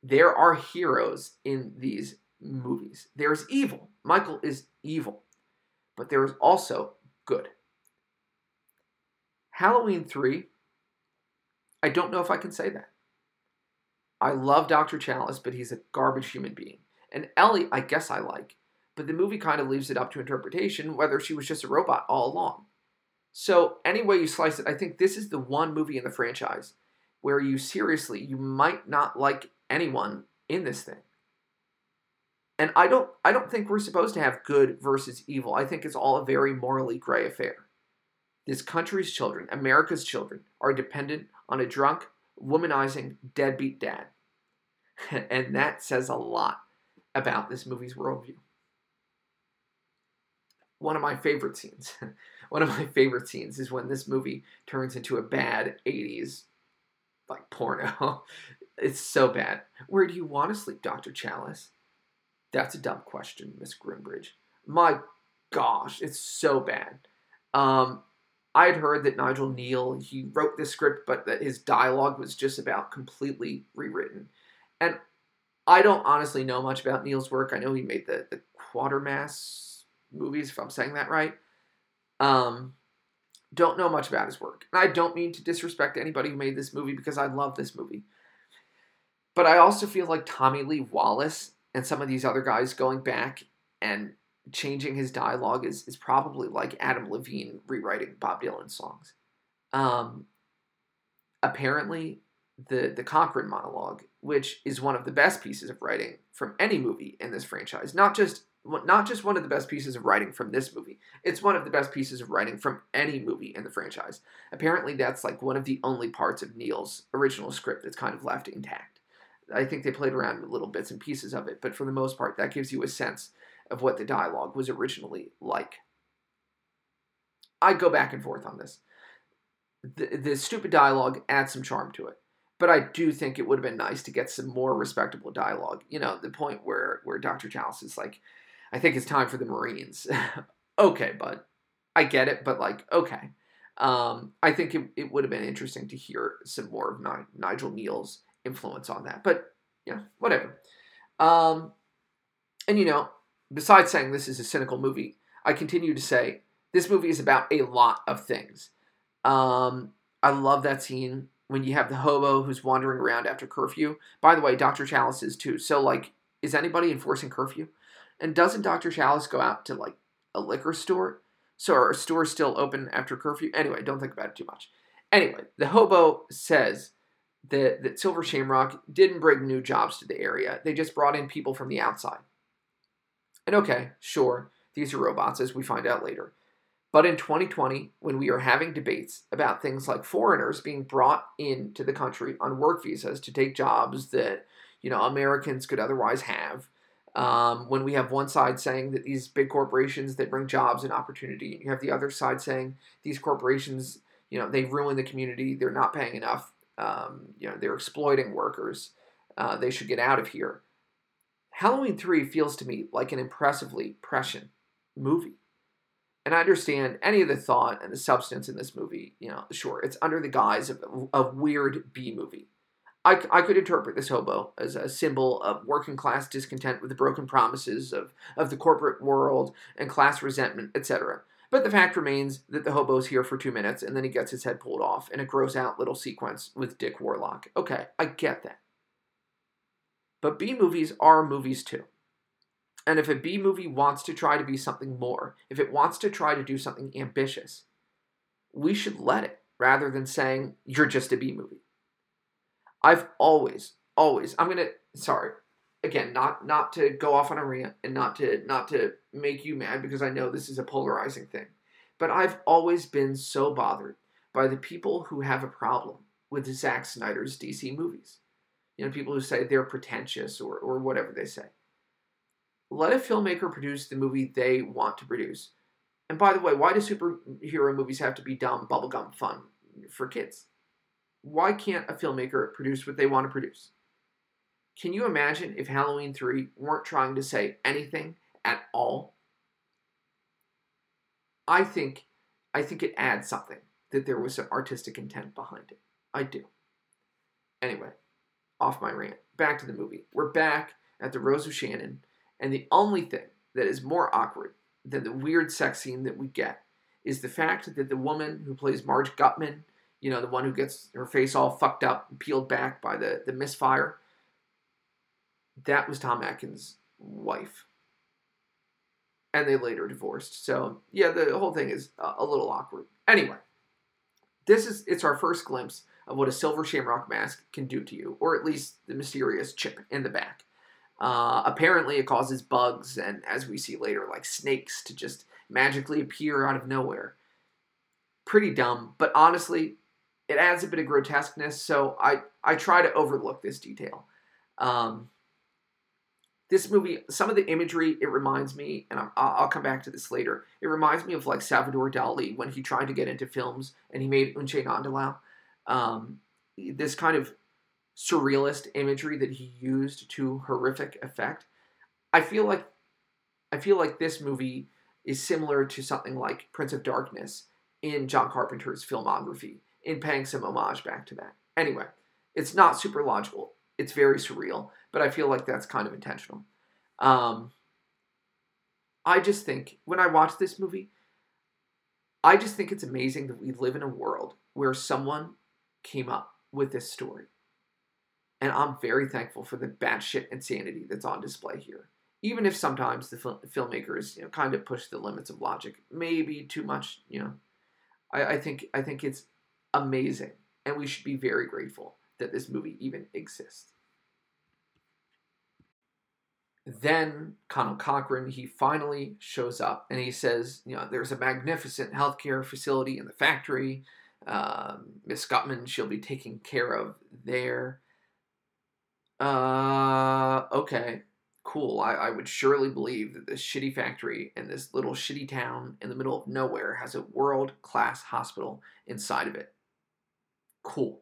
there are heroes in these movies. There's evil. Michael is evil. But there is also good. Halloween 3, I don't know if I can say that. I love Dr. Challis, but he's a garbage human being. And Ellie, I guess I like, but the movie kind of leaves it up to interpretation whether she was just a robot all along. So, any way you slice it, I think this is the one movie in the franchise where you seriously, you might not like anyone in this thing. And I don't I don't think we're supposed to have good versus evil. I think it's all a very morally gray affair. This country's children, America's children, are dependent on a drunk, womanizing, deadbeat dad. and that says a lot about this movie's worldview. One of my favorite scenes, one of my favorite scenes is when this movie turns into a bad 80s like porno. It's so bad. Where do you want to sleep, Dr. Challis? That's a dumb question, Miss Grimbridge. My gosh, it's so bad. Um, I had heard that Nigel Kneale, he wrote this script, but that his dialogue was just about completely rewritten. And I don't honestly know much about Kneale's work. I know he made the, the Quatermass movies, if I'm saying that right. Um, don't know much about his work. And I don't mean to disrespect anybody who made this movie because I love this movie. But I also feel like Tommy Lee Wallace and some of these other guys going back and changing his dialogue is, is probably like Adam Levine rewriting Bob Dylan songs. Um, apparently, the the Cochran monologue, which is one of the best pieces of writing from any movie in this franchise, not just not just one of the best pieces of writing from this movie. It's one of the best pieces of writing from any movie in the franchise. Apparently, that's like one of the only parts of Kneale's original script that's kind of left intact. I think they played around with little bits and pieces of it, but for the most part, that gives you a sense of what the dialogue was originally like. I go back and forth on this. The, the stupid dialogue adds some charm to it, but I do think it would have been nice to get some more respectable dialogue. You know, the point where where Dr. Challis is like, "I think it's time for the Marines." okay, bud, I get it, but like, okay. Um, I think it, it would have been interesting to hear some more of Ni- Nigel Kneale's influence on that. But yeah, whatever. Um, and you know, besides saying this is a cynical movie, I continue to say this movie is about a lot of things. Um, I love that scene when you have the hobo who's wandering around after curfew. By the way, Dr. Challis is too. So, like, is anybody enforcing curfew? And doesn't Dr. Challis go out to, like, a liquor store? So, are stores still open after curfew? Anyway, don't think about it too much. Anyway, the hobo says that, that Silver Shamrock didn't bring new jobs to the area, they just brought in people from the outside. And okay, sure, these are robots, as we find out later. But in 2020, when we are having debates about things like foreigners being brought into the country on work visas to take jobs that you know Americans could otherwise have, um, when we have one side saying that these big corporations that bring jobs and opportunity, you have the other side saying these corporations, you know, they ruin the community, they're not paying enough, um, you know, they're exploiting workers, uh, they should get out of here. Halloween 3 feels to me like an impressively prescient movie. And I understand any of the thought and the substance in this movie, you know, sure, it's under the guise of a weird B movie. I, I could interpret this hobo as a symbol of working class discontent with the broken promises of, of the corporate world and class resentment, etc. But the fact remains that the hobo's here for two minutes and then he gets his head pulled off in a gross out little sequence with Dick Warlock. Okay, I get that. But B movies are movies too. And if a B movie wants to try to be something more, if it wants to try to do something ambitious, we should let it rather than saying, you're just a B movie. I've always, always, I'm gonna sorry, again, not not to go off on a rant and not to not to make you mad because I know this is a polarizing thing. But I've always been so bothered by the people who have a problem with Zack Snyder's DC movies. You know, people who say they're pretentious or, or whatever they say. Let a filmmaker produce the movie they want to produce. And by the way, why do superhero movies have to be dumb, bubblegum fun for kids? Why can't a filmmaker produce what they want to produce? Can you imagine if Halloween 3 weren't trying to say anything at all? I think I think it adds something that there was some artistic intent behind it. I do. Anyway, off my rant. Back to the movie. We're back at the Rose of Shannon, and the only thing that is more awkward than the weird sex scene that we get is the fact that the woman who plays Marge Gutman, you know, the one who gets her face all fucked up and peeled back by the, the misfire, that was Tom Atkins' wife. And they later divorced. So, yeah, the whole thing is a, a little awkward. Anyway, this is it's our first glimpse of what a silver shamrock mask can do to you, or at least the mysterious chip in the back. Uh, apparently, it causes bugs and, as we see later, like snakes to just magically appear out of nowhere. Pretty dumb, but honestly, it adds a bit of grotesqueness, so I, I try to overlook this detail. Um, this movie, some of the imagery, it reminds me, and i will come back to this later. It reminds me of like Salvador Dali when he tried to get into films and he made Un Chien Andalou. Um, this kind of surrealist imagery that he used to horrific effect. I feel like, I feel like this movie is similar to something like Prince of Darkness in John Carpenter's filmography, in paying some homage back to that. Anyway, it's not super logical. It's very surreal but I feel like that's kind of intentional. Um, I just think when I watch this movie, I just think it's amazing that we live in a world where someone came up with this story. And I'm very thankful for the batshit insanity that's on display here. Even if sometimes the fil- filmmakers, you know, kind of push the limits of logic, maybe too much, you know. I, I think I think it's amazing, and we should be very grateful that this movie even exists. Then Conal Cochran, he finally shows up and he says, you know, there's a magnificent healthcare facility in the factory. Um, Miss Gutman, she'll be taken care of there. Uh, okay, cool. I, I would surely believe that this shitty factory in this little shitty town in the middle of nowhere has a world class hospital inside of it. Cool.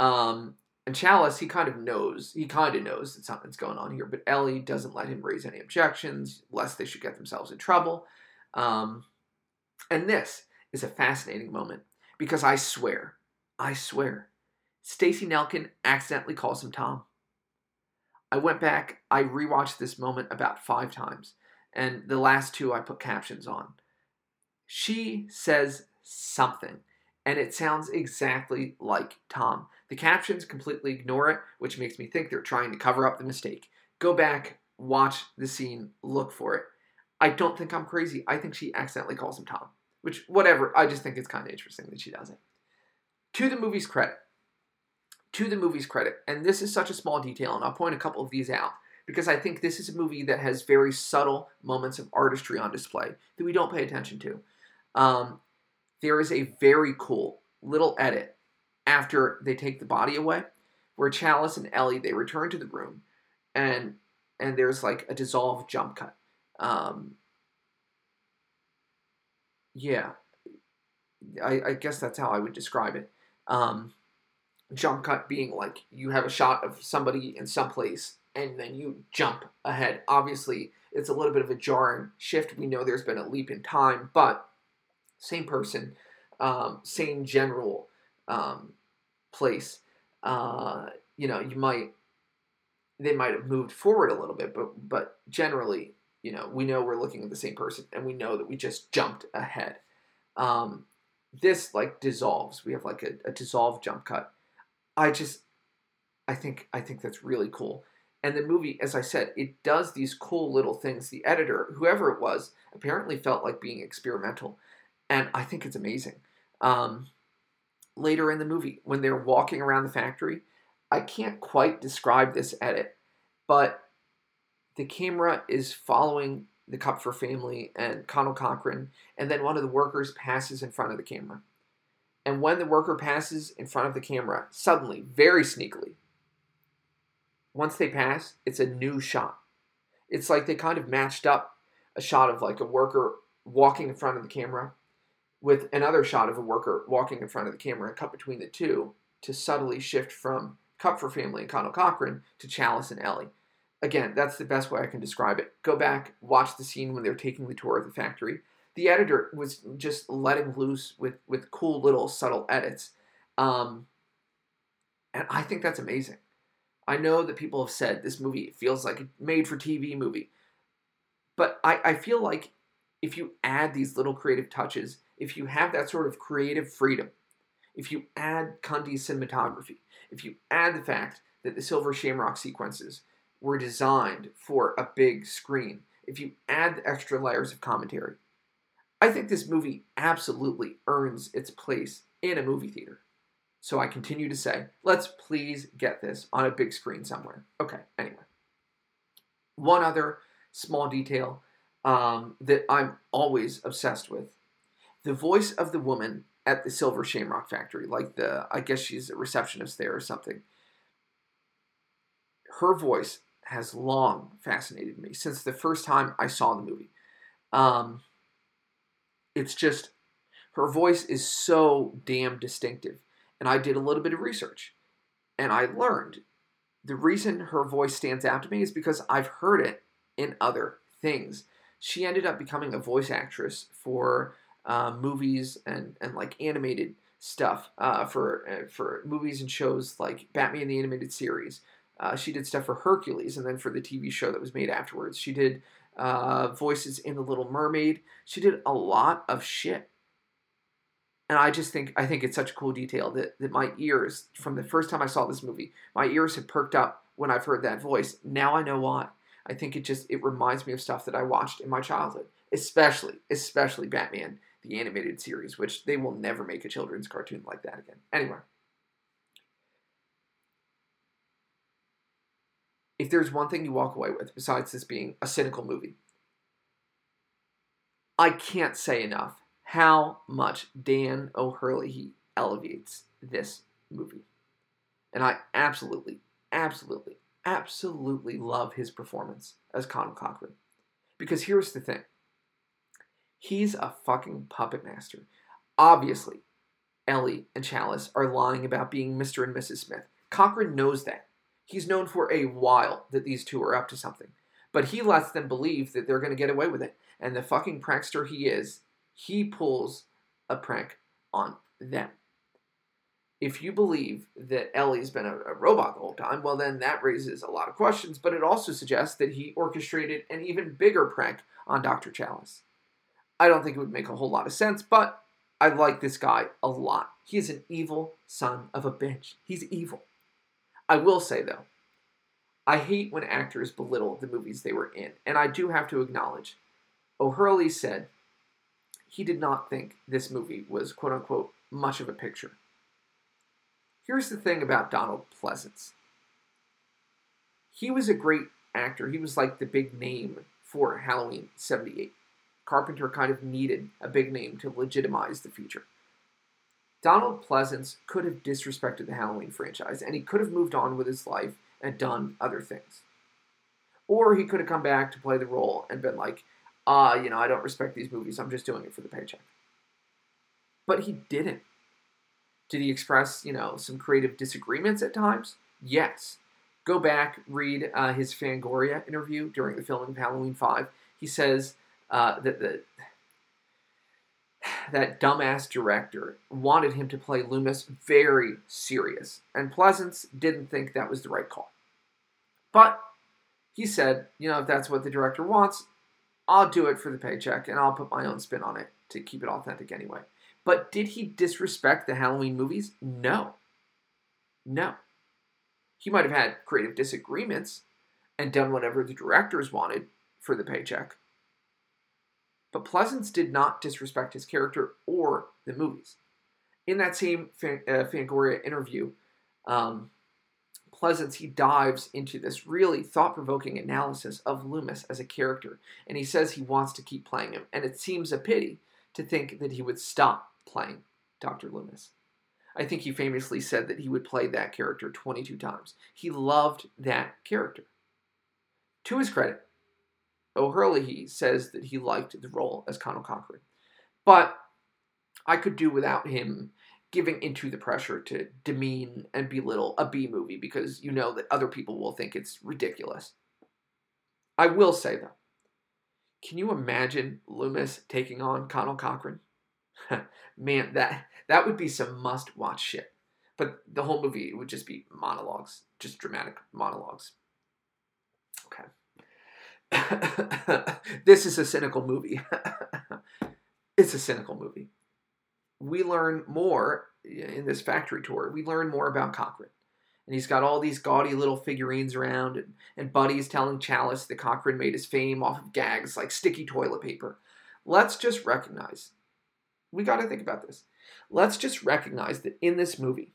Um, and Challis, he kind of knows, he kind of knows that something's going on here, but Ellie doesn't let him raise any objections, lest they should get themselves in trouble. Um, and this is a fascinating moment because I swear, I swear, Stacey Nelkin accidentally calls him Tom. I went back, I rewatched this moment about five times, and the last two I put captions on. She says something and it sounds exactly like Tom. The captions completely ignore it, which makes me think they're trying to cover up the mistake. Go back, watch the scene, look for it. I don't think I'm crazy. I think she accidentally calls him Tom, which, whatever, I just think it's kind of interesting that she does it. To the movie's credit, to the movie's credit, and this is such a small detail, and I'll point a couple of these out because I think this is a movie that has very subtle moments of artistry on display that we don't pay attention to. Um, there is a very cool little edit after they take the body away, where Challis and Ellie they return to the room, and and there's like a dissolved jump cut. Um, yeah, I, I guess that's how I would describe it. Um, jump cut being like you have a shot of somebody in some place and then you jump ahead. Obviously, it's a little bit of a jarring shift. We know there's been a leap in time, but same person, um, same general um, place. Uh, you know, you might they might have moved forward a little bit, but but generally, you know, we know we're looking at the same person, and we know that we just jumped ahead. Um, this like dissolves. We have like a, a dissolved jump cut. I just, I think I think that's really cool. And the movie, as I said, it does these cool little things. The editor, whoever it was, apparently felt like being experimental, and I think it's amazing. Um, later in the movie, when they're walking around the factory, I can't quite describe this edit, but the camera is following the Kupfer family and Conal Cochran, and then one of the workers passes in front of the camera. And when the worker passes in front of the camera, suddenly, very sneakily, once they pass, it's a new shot. It's like they kind of matched up a shot of like a worker walking in front of the camera with another shot of a worker walking in front of the camera and cut between the two to subtly shift from Kupfer family and Conal Cochran to Challis and Ellie. Again, that's the best way I can describe it. Go back, watch the scene when they're taking the tour of the factory. The editor was just letting loose with, with cool little subtle edits. Um, and I think that's amazing. I know that people have said this movie feels like a made for TV movie. But I, I feel like if you add these little creative touches, if you have that sort of creative freedom, if you add Cundey's cinematography, if you add the fact that the Silver Shamrock sequences were designed for a big screen, if you add the extra layers of commentary, I think this movie absolutely earns its place in a movie theater. So I continue to say, let's please get this on a big screen somewhere. Okay, anyway. One other small detail um, that I'm always obsessed with the voice of the woman at the Silver Shamrock Factory, like the, I guess she's a receptionist there or something. Her voice has long fascinated me since the first time I saw the movie. Um, it's just, her voice is so damn distinctive. And I did a little bit of research and I learned the reason her voice stands out to me is because I've heard it in other things. She ended up becoming a voice actress for uh, movies and, and like animated stuff uh, for uh, for movies and shows like Batman the Animated Series. Uh, she did stuff for Hercules and then for the TV show that was made afterwards. She did uh, voices in The Little Mermaid. She did a lot of shit and I just think I think it's such a cool detail that, that my ears from the first time I saw this movie, my ears have perked up when I've heard that voice. Now I know why. I think it just it reminds me of stuff that I watched in my childhood, especially especially Batman the animated series, which they will never make a children's cartoon like that again. Anyway, if there's one thing you walk away with besides this being a cynical movie, I can't say enough how much Dan O'Herlihy elevates this movie. And I absolutely, absolutely, absolutely love his performance as Conal Cochran. Because here's the thing he's a fucking puppet master. Obviously, Ellie and Challis are lying about being Mr. and Mrs. Smith. Cochran knows that. He's known for a while that these two are up to something. But he lets them believe that they're going to get away with it. And the fucking prankster he is he pulls a prank on them. If you believe that Ellie's been a, a, robot the whole time, well, then that raises a lot of questions, but it also suggests that he orchestrated an even bigger prank on Dr. Challis. I don't think it would make a whole lot of sense, but I like this guy a lot. He is an evil son of a bitch. He's evil. I will say, though, I hate when actors belittle the movies they were in, and I do have to acknowledge O'Herlihy said he did not think this movie was quote unquote much of a picture. Here's the thing about Donald Pleasence he was a great actor. He was like the big name for Halloween 78. Carpenter kind of needed a big name to legitimize the feature. Donald Pleasence could have disrespected the Halloween franchise and he could have moved on with his life and done other things. Or he could have come back to play the role and been like, ah, uh, you know, I don't respect these movies. I'm just doing it for the paycheck. But he didn't. Did he express, you know, some creative disagreements at times? Yes. Go back, read uh, his Fangoria interview during the filming of Halloween 5. He says uh, that the that dumbass director wanted him to play Loomis very serious, and Pleasence didn't think that was the right call. But he said, you know, if that's what the director wants, I'll do it for the paycheck and I'll put my own spin on it to keep it authentic anyway. But did he disrespect the Halloween movies? No. No. He might have had creative disagreements and done whatever the directors wanted for the paycheck. But Pleasence did not disrespect his character or the movies. In that same uh, Fangoria interview, um, Pleasence, he dives into this really thought provoking analysis of Loomis as a character, and he says he wants to keep playing him, and it seems a pity to think that he would stop playing Dr. Loomis. I think he famously said that he would play that character 22 times. He loved that character. To his credit, O'Herlihy says that he liked the role as Conal Cochran. But I could do without him giving into the pressure to demean and belittle a B movie because you know that other people will think it's ridiculous. I will say though, can you imagine Loomis taking on Conal Cochran? Man, that that would be some must-watch shit. But the whole movie would just be monologues, just dramatic monologues. Okay. this is a cynical movie. it's a cynical movie we learn more in this factory tour. We learn more about Cochran. And he's got all these gaudy little figurines around, and, and Buddy's telling Challis that Cochran made his fame off of gags like sticky toilet paper. Let's just recognize, we got to think about this. Let's just recognize that in this movie,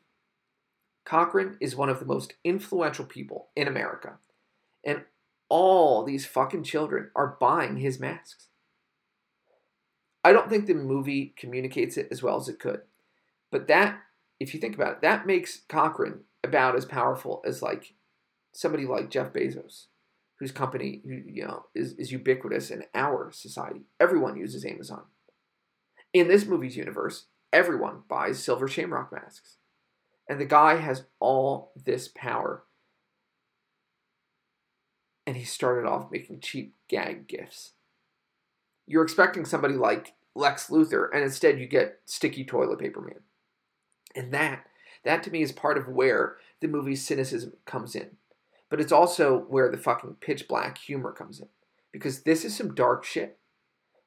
Cochran is one of the most influential people in America. And all these fucking children are buying his masks. I don't think the movie communicates it as well as it could. But that, if you think about it, that makes Cochran about as powerful as like somebody like Jeff Bezos, whose company you know is, is ubiquitous in our society. Everyone uses Amazon. In this movie's universe, everyone buys silver shamrock masks. And the guy has all this power. And he started off making cheap gag gifts you're expecting somebody like Lex Luthor, and instead you get sticky toilet paper man. And that, that to me is part of where the movie's cynicism comes in. But it's also where the fucking pitch black humor comes in. Because this is some dark shit.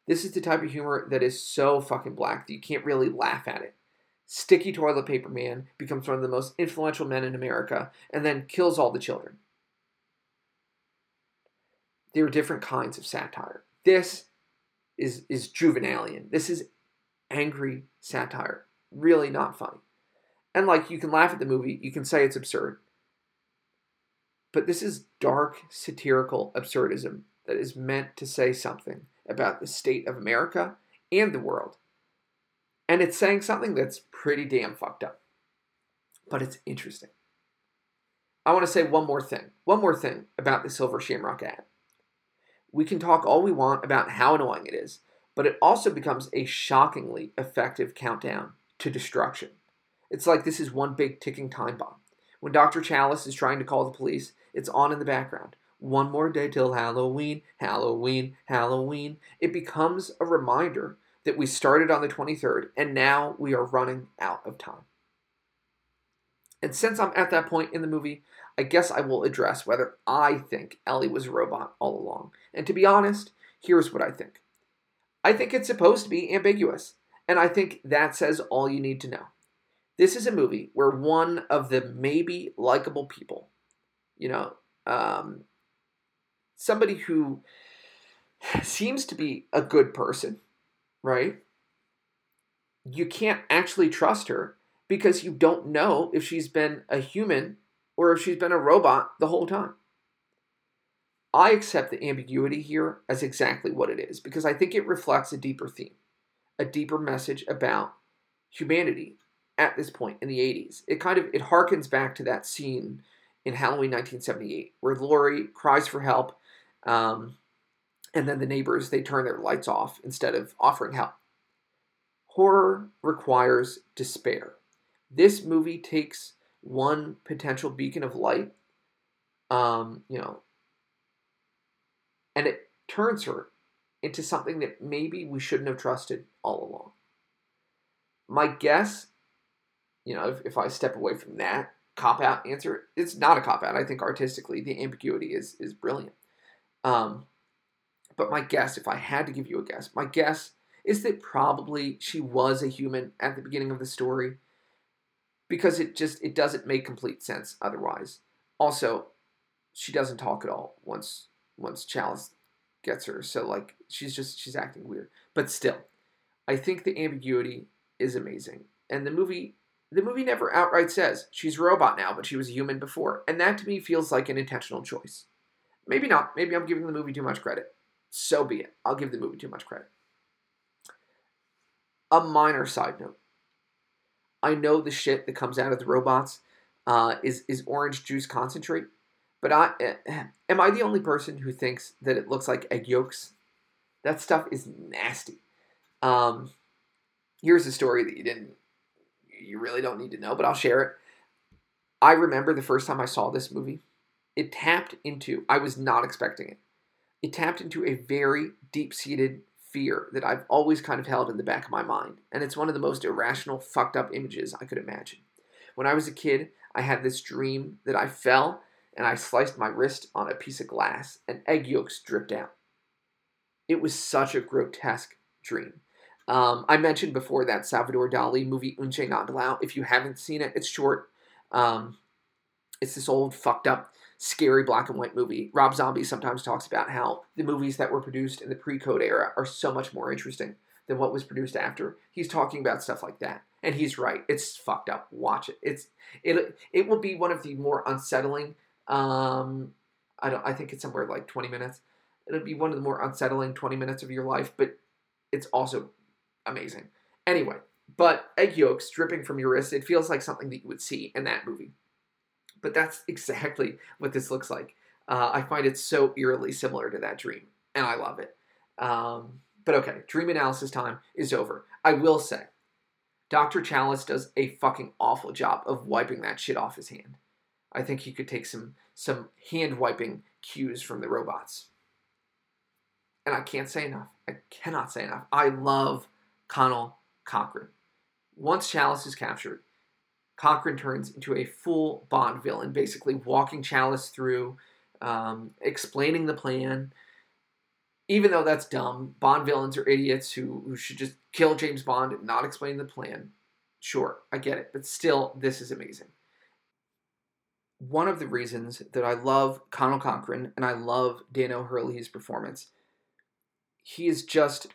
This is the type of humor that is so fucking black that you can't really laugh at it. Sticky toilet paper man becomes one of the most influential men in America and then kills all the children. There are different kinds of satire. This is is juvenalian. This is angry satire. Really not funny. And like you can laugh at the movie, you can say it's absurd. But this is dark satirical absurdism that is meant to say something about the state of America and the world. And it's saying something that's pretty damn fucked up. But it's interesting. I want to say one more thing. One more thing about the Silver Shamrock ad. We can talk all we want about how annoying it is, but it also becomes a shockingly effective countdown to destruction. It's like this is one big ticking time bomb. When Dr. Challis is trying to call the police, it's on in the background. One more day till Halloween, Halloween, Halloween. It becomes a reminder that we started on the 23rd and now we are running out of time. And since I'm at that point in the movie, I guess I will address whether I think Ellie was a robot all along. And to be honest, here's what I think I think it's supposed to be ambiguous, and I think that says all you need to know. This is a movie where one of the maybe likable people, you know, um, somebody who seems to be a good person, right? You can't actually trust her because you don't know if she's been a human or if she's been a robot the whole time. I accept the ambiguity here as exactly what it is because I think it reflects a deeper theme, a deeper message about humanity at this point in the 80s. It kind of it harkens back to that scene in Halloween 1978 where Laurie cries for help um, and then the neighbors they turn their lights off instead of offering help. Horror requires despair. This movie takes one potential beacon of light, um, you know, and it turns her into something that maybe we shouldn't have trusted all along. My guess, you know, if, if I step away from that cop out answer, it's not a cop out. I think artistically the ambiguity is is brilliant. Um, but my guess, if I had to give you a guess, my guess is that probably she was a human at the beginning of the story because it just it doesn't make complete sense otherwise. Also, she doesn't talk at all once once Challis gets her. So like she's just she's acting weird. But still, I think the ambiguity is amazing. And the movie the movie never outright says she's a robot now, but she was human before. And that to me feels like an intentional choice. Maybe not. Maybe I'm giving the movie too much credit. So be it. I'll give the movie too much credit. A minor side note. I know the shit that comes out of the robots uh, is is orange juice concentrate, but I eh, am I the only person who thinks that it looks like egg yolks? That stuff is nasty. Um, here's a story that you didn't, you really don't need to know, but I'll share it. I remember the first time I saw this movie. It tapped into. I was not expecting it. It tapped into a very deep-seated fear that I've always kind of held in the back of my mind, and it's one of the most irrational, fucked up images I could imagine. When I was a kid, I had this dream that I fell and I sliced my wrist on a piece of glass and egg yolks dripped out. It was such a grotesque dream. Um, I mentioned before that Salvador Dali movie Un Chien Andalou. If you haven't seen it, it's short. Um, it's this old, fucked up scary black and white movie. Rob Zombie sometimes talks about how the movies that were produced in the pre-code era are so much more interesting than what was produced after. He's talking about stuff like that. And he's right. It's fucked up. Watch it. It's it it will be one of the more unsettling um I don't I think it's somewhere like 20 minutes. It'll be one of the more unsettling 20 minutes of your life, but it's also amazing. Anyway, but egg yolks dripping from your wrist, it feels like something that you would see in that movie. But that's exactly what this looks like. Uh, I find it so eerily similar to that dream, and I love it. Um, but okay, dream analysis time is over. I will say, Dr. Challis does a fucking awful job of wiping that shit off his hand. I think he could take some some hand wiping cues from the robots. And I can't say enough. I cannot say enough. I love Conal Cochran. Once Challis is captured, Cochran turns into a full Bond villain, basically walking Challis through, um, explaining the plan. Even though that's dumb, Bond villains are idiots who, who should just kill James Bond and not explain the plan. Sure, I get it, but still, this is amazing. One of the reasons that I love Conal Cochran and I love Dan O'Herlihy's performance, he is just,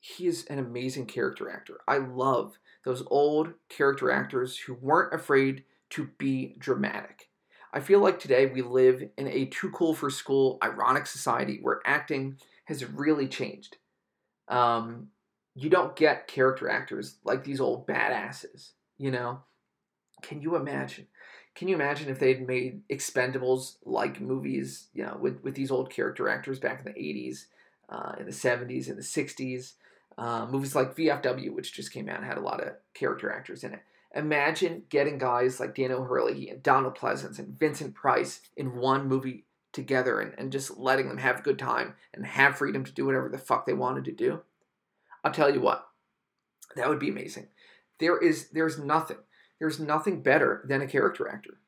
he is an amazing character actor. I love those old character actors who weren't afraid to be dramatic. I feel like today we live in a too cool for school, ironic society where acting has really changed. Um, you don't get character actors like these old badasses, you know? Can you imagine? Can you imagine if they'd made Expendables like movies, you know, with, with these old character actors back in the 80s, uh, in the 70s, in the 60s? Uh, movies like VFW, which just came out, had a lot of character actors in it. Imagine getting guys like Dan O'Herlihy and Donald Pleasence and Vincent Price in one movie together and, and just letting them have a good time and have freedom to do whatever the fuck they wanted to do. I'll tell you what, that would be amazing. There is there's nothing. There's nothing better than a character actor.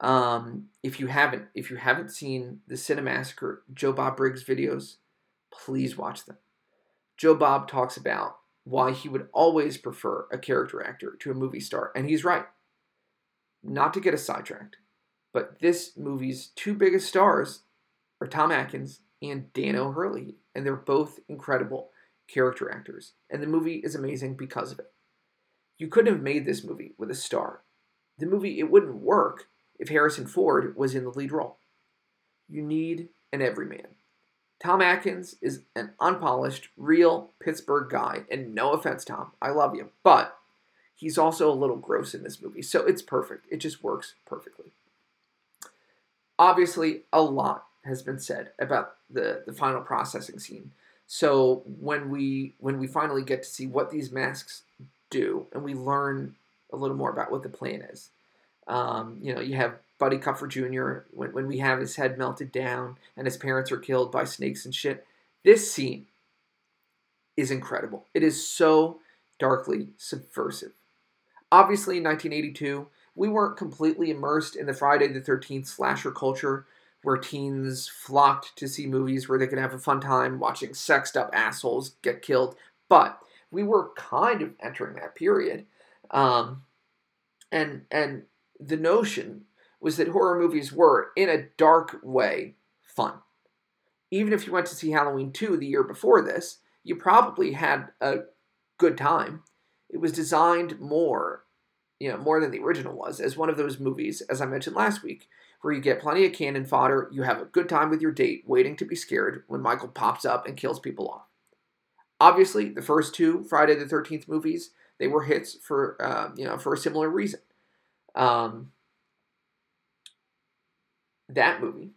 Um, if you haven't, if you haven't seen the Cinemassacre Joe Bob Briggs videos, please watch them. Joe Bob talks about why he would always prefer a character actor to a movie star, and he's right. Not to get us sidetracked, but this movie's two biggest stars are Tom Atkins and Dan O'Herlihy, and they're both incredible character actors, and the movie is amazing because of it. You couldn't have made this movie with a star. The movie it wouldn't work if Harrison Ford was in the lead role. You need an everyman. Tom Atkins is an unpolished, real Pittsburgh guy, and no offense, Tom, I love you, but he's also a little gross in this movie, so it's perfect. It just works perfectly. Obviously, a lot has been said about the, the final processing scene. So when we when we finally get to see what these masks do, and we learn a little more about what the plan is, um, you know, you have Buddy Kupfer Jr. When, when we have his head melted down and his parents are killed by snakes and shit. This scene is incredible. It is so darkly subversive. Obviously, in 1982, we weren't completely immersed in the Friday the 13th slasher culture where teens flocked to see movies where they could have a fun time watching sexed up assholes get killed. But we were kind of entering that period. Um, and and the notion was that horror movies were, in a dark way, fun. Even if you went to see Halloween 2 the year before this, you probably had a good time. It was designed more, you know, more than the original was, as one of those movies, as I mentioned last week, where you get plenty of cannon fodder, you have a good time with your date, waiting to be scared when Michael pops up and kills people off. Obviously, the first two Friday the Thirteenth movies they were hits for uh, you know for a similar reason. Um, that movie,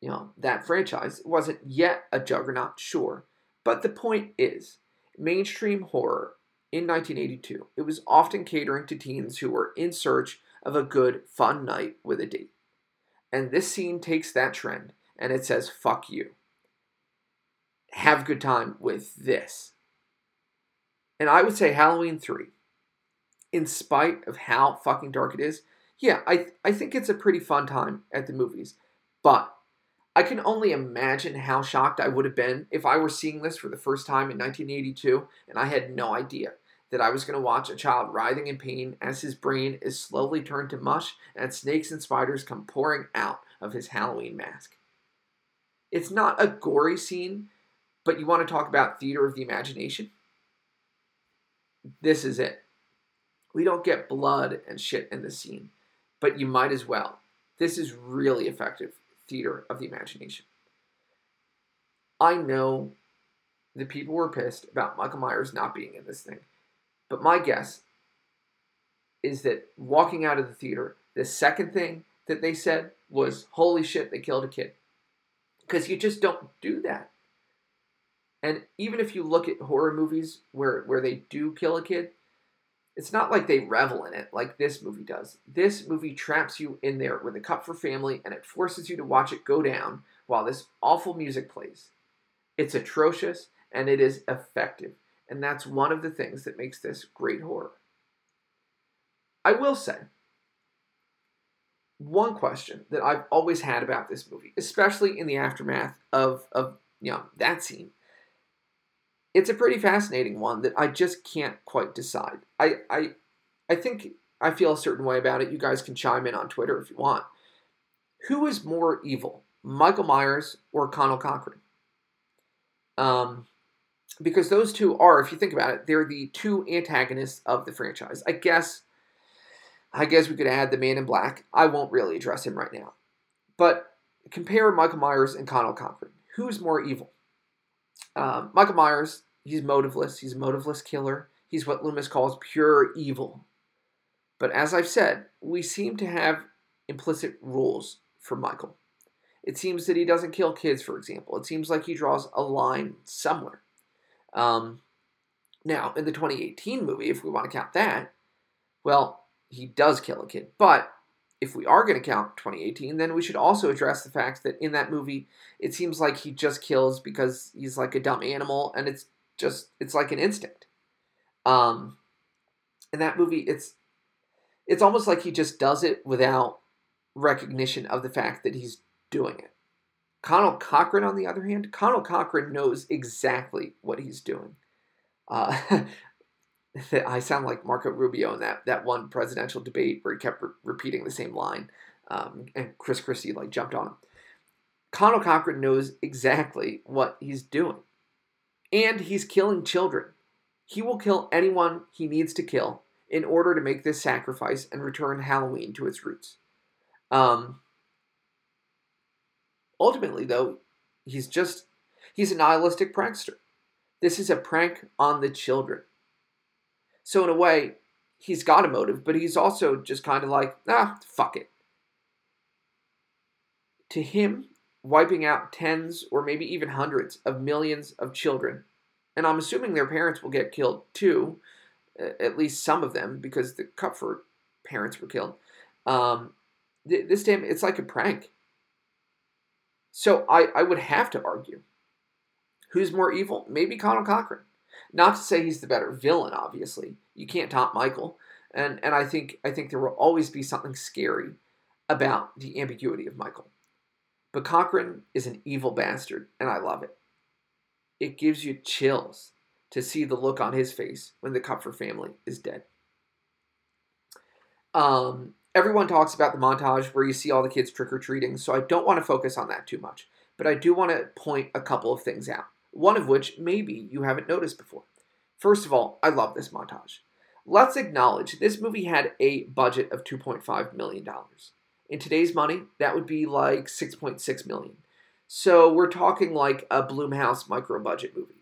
you know, that franchise wasn't yet a juggernaut, sure, but the point is, mainstream horror in 1982, it was often catering to teens who were in search of a good, fun night with a date. And this scene takes that trend and it says, fuck you. Have a good time with this. And I would say Halloween 3, in spite of how fucking dark it is, yeah, I, I think it's a pretty fun time at the movies. But I can only imagine how shocked I would have been if I were seeing this for the first time in 1982 and I had no idea that I was going to watch a child writhing in pain as his brain is slowly turned to mush and snakes and spiders come pouring out of his Halloween mask. It's not a gory scene, but you want to talk about theater of the imagination? This is it. We don't get blood and shit in the scene, but you might as well. This is really effective theater of the imagination. I know the people were pissed about Michael Myers not being in this thing. But my guess is that walking out of the theater, the second thing that they said was, Holy shit, they killed a kid. Because you just don't do that. And even if you look at horror movies where, where they do kill a kid, it's not like they revel in it like this movie does. This movie traps you in there with a Kupfer family and it forces you to watch it go down while this awful music plays. It's atrocious and it is effective. And that's one of the things that makes this great horror. I will say, one question that I've always had about this movie, especially in the aftermath of, of you know, that scene, it's a pretty fascinating one that I just can't quite decide. I, I, I think I feel a certain way about it. You guys can chime in on Twitter if you want. Who is more evil, Michael Myers or Conal Cochran? Um, because those two are, if you think about it, they're the two antagonists of the franchise. I guess, I guess we could add the Man in Black. I won't really address him right now, but compare Michael Myers and Conal Cochran. Who's more evil? Um, Michael Myers, he's motiveless. He's a motiveless killer. He's what Loomis calls pure evil. But as I've said, we seem to have implicit rules for Michael. It seems that he doesn't kill kids, for example. It seems like he draws a line somewhere. Um, now, in the 2018 movie, if we want to count that, well, he does kill a kid. But if we are going to count 2018, then we should also address the fact that in that movie, it seems like he just kills because he's like a dumb animal, and it's just it's like an instinct. Um, in that movie, it's it's almost like he just does it without recognition of the fact that he's doing it. Conal Cochran, on the other hand, Conal Cochran knows exactly what he's doing. Uh, I sound like Marco Rubio in that, that one presidential debate where he kept re- repeating the same line, um, and Chris Christie like jumped on him. Conal Cochran knows exactly what he's doing, and he's killing children. He will kill anyone he needs to kill in order to make this sacrifice and return Halloween to its roots. Um, ultimately, though, he's just he's a nihilistic prankster. This is a prank on the children. So in a way, he's got a motive, but he's also just kind of like, ah, fuck it. To him, wiping out tens or maybe even hundreds of millions of children, and I'm assuming their parents will get killed too, at least some of them, because the Kupfer parents were killed. Um, this damn, it's like a prank. So I, I would have to argue who's more evil? Maybe Conal Cochran. Not to say he's the better villain, obviously. You can't top Michael. And and I think I think there will always be something scary about the ambiguity of Michael. But Cochran is an evil bastard, and I love it. It gives you chills to see the look on his face when the Kupfer family is dead. Um, everyone talks about the montage where you see all the kids trick or treating, so I don't want to focus on that too much. But I do want to point a couple of things out one of which maybe you haven't noticed before. First of all, I love this montage. Let's acknowledge this movie had a budget of $2.5 million. In today's money, that would be like 6.6 million. So we're talking like a Blumhouse micro budget movie.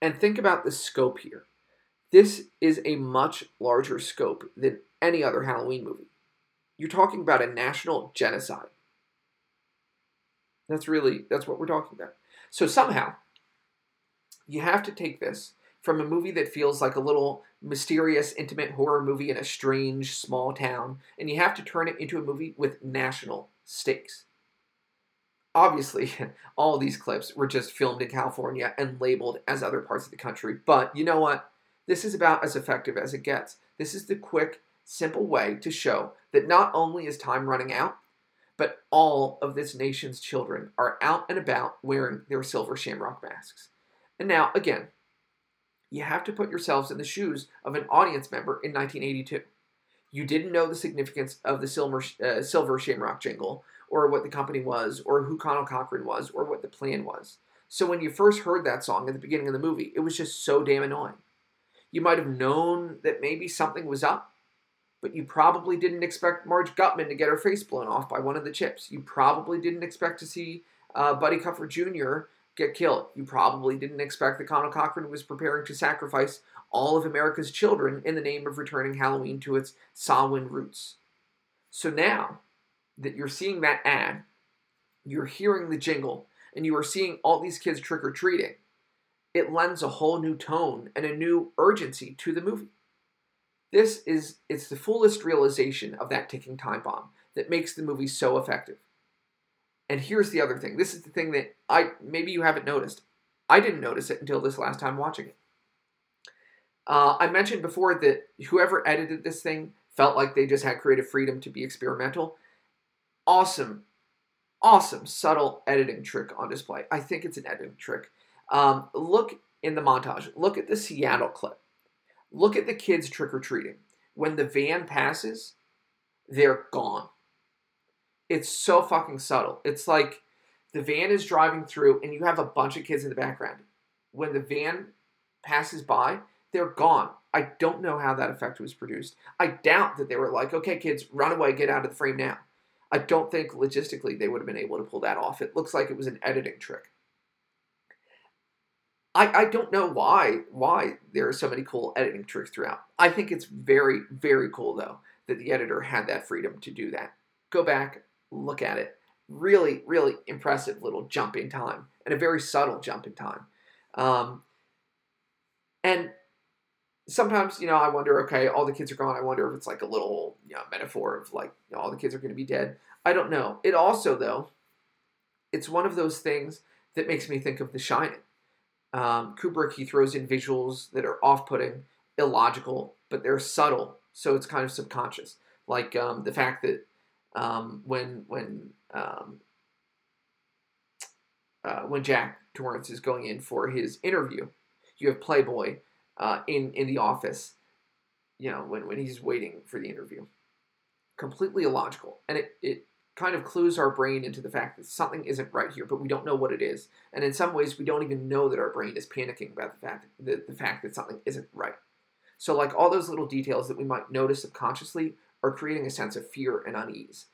And think about the scope here. This is a much larger scope than any other Halloween movie. You're talking about a national genocide. That's really that's what we're talking about. So somehow, you have to take this from a movie that feels like a little mysterious, intimate horror movie in a strange, small town, and you have to turn it into a movie with national stakes. Obviously, all these clips were just filmed in California and labeled as other parts of the country, but you know what? This is about as effective as it gets. This is the quick, simple way to show that not only is time running out, but all of this nation's children are out and about wearing their silver shamrock masks. And now, again, you have to put yourselves in the shoes of an audience member in 1982. You didn't know the significance of the silver, uh, silver shamrock jingle, or what the company was, or who Conal Cochran was, or what the plan was. So when you first heard that song at the beginning of the movie, it was just so damn annoying. You might have known that maybe something was up, but you probably didn't expect Marge Guttman to get her face blown off by one of the chips. You probably didn't expect to see uh, Buddy Kupfer Jr. get killed. You probably didn't expect that Conal Cochran was preparing to sacrifice all of America's children in the name of returning Halloween to its Samhain roots. So now that you're seeing that ad, you're hearing the jingle, and you are seeing all these kids trick or treating, it lends a whole new tone and a new urgency to the movie. This is it's the fullest realization of that ticking time bomb that makes the movie so effective. And here's the other thing. This is the thing that I maybe you haven't noticed. I didn't notice it until this last time watching it. Uh, I mentioned before that whoever edited this thing felt like they just had creative freedom to be experimental. Awesome, awesome, subtle editing trick on display. I think it's an editing trick. Um, look in the montage. Look at the Seattle clip. Look at the kids trick or treating. When the van passes, they're gone. It's so fucking subtle. It's like the van is driving through and you have a bunch of kids in the background. When the van passes by, they're gone. I don't know how that effect was produced. I doubt that they were like, okay, kids, run away, get out of the frame now. I don't think logistically they would have been able to pull that off. It looks like it was an editing trick. I, I don't know why why there are so many cool editing tricks throughout. I think it's very very cool though that the editor had that freedom to do that. Go back, look at it. Really really impressive little jump in time and a very subtle jump in time. Um, and sometimes you know I wonder okay all the kids are gone. I wonder if it's like a little you know, metaphor of like you know, all the kids are going to be dead. I don't know. It also though it's one of those things that makes me think of The Shining um, Kubrick, he throws in visuals that are off putting, illogical, but they're subtle, so it's kind of subconscious. Like um, the fact that um, when when um, uh, when Jack Torrance is going in for his interview, You have Playboy uh, in in the office, you know, when when he's waiting for the interview. Completely illogical, and it it kind of clues our brain into the fact that something isn't right here, but we don't know what it is. And in some ways, we don't even know that our brain is panicking about the fact that the fact that something isn't right. So, like all those little details that we might notice subconsciously are creating a sense of fear and unease.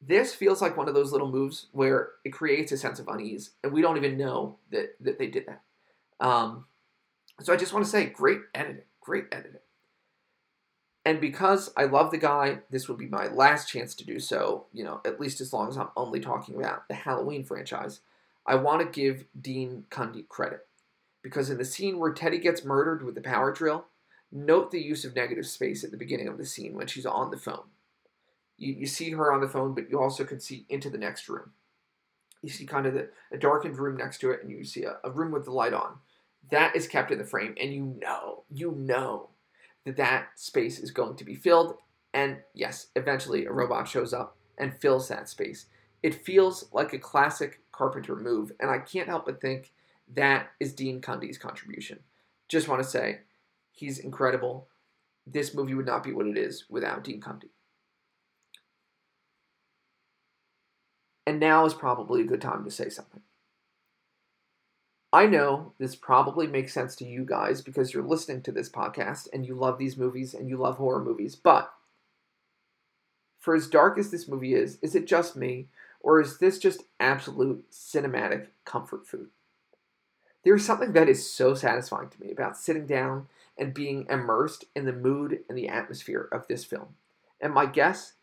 This feels like one of those little moves where it creates a sense of unease, and we don't even know that that they did that. Um, so, I just want to say, great editing, great editing. And because I love the guy, this would be my last chance to do so, you know, at least as long as I'm only talking about the Halloween franchise. I want to give Dean Cundey credit. Because in the scene where Teddy gets murdered with the power drill, note the use of negative space at the beginning of the scene when she's on the phone. You, you see her on the phone, but you also can see into the next room. You see kind of the, a darkened room next to it, and you see a, a room with the light on. That is kept in the frame, and you know, you know that that space is going to be filled. And yes, eventually a robot shows up and fills that space. It feels like a classic Carpenter move, and I can't help but think that is Dean Cundey's contribution. Just want to say, he's incredible. This movie would not be what it is without Dean Cundey. And now is probably a good time to say something. I know this probably makes sense to you guys because you're listening to this podcast and you love these movies and you love horror movies, but for as dark as this movie is, is it just me or is this just absolute cinematic comfort food? There's something that is so satisfying to me about sitting down and being immersed in the mood and the atmosphere of this film. And my guess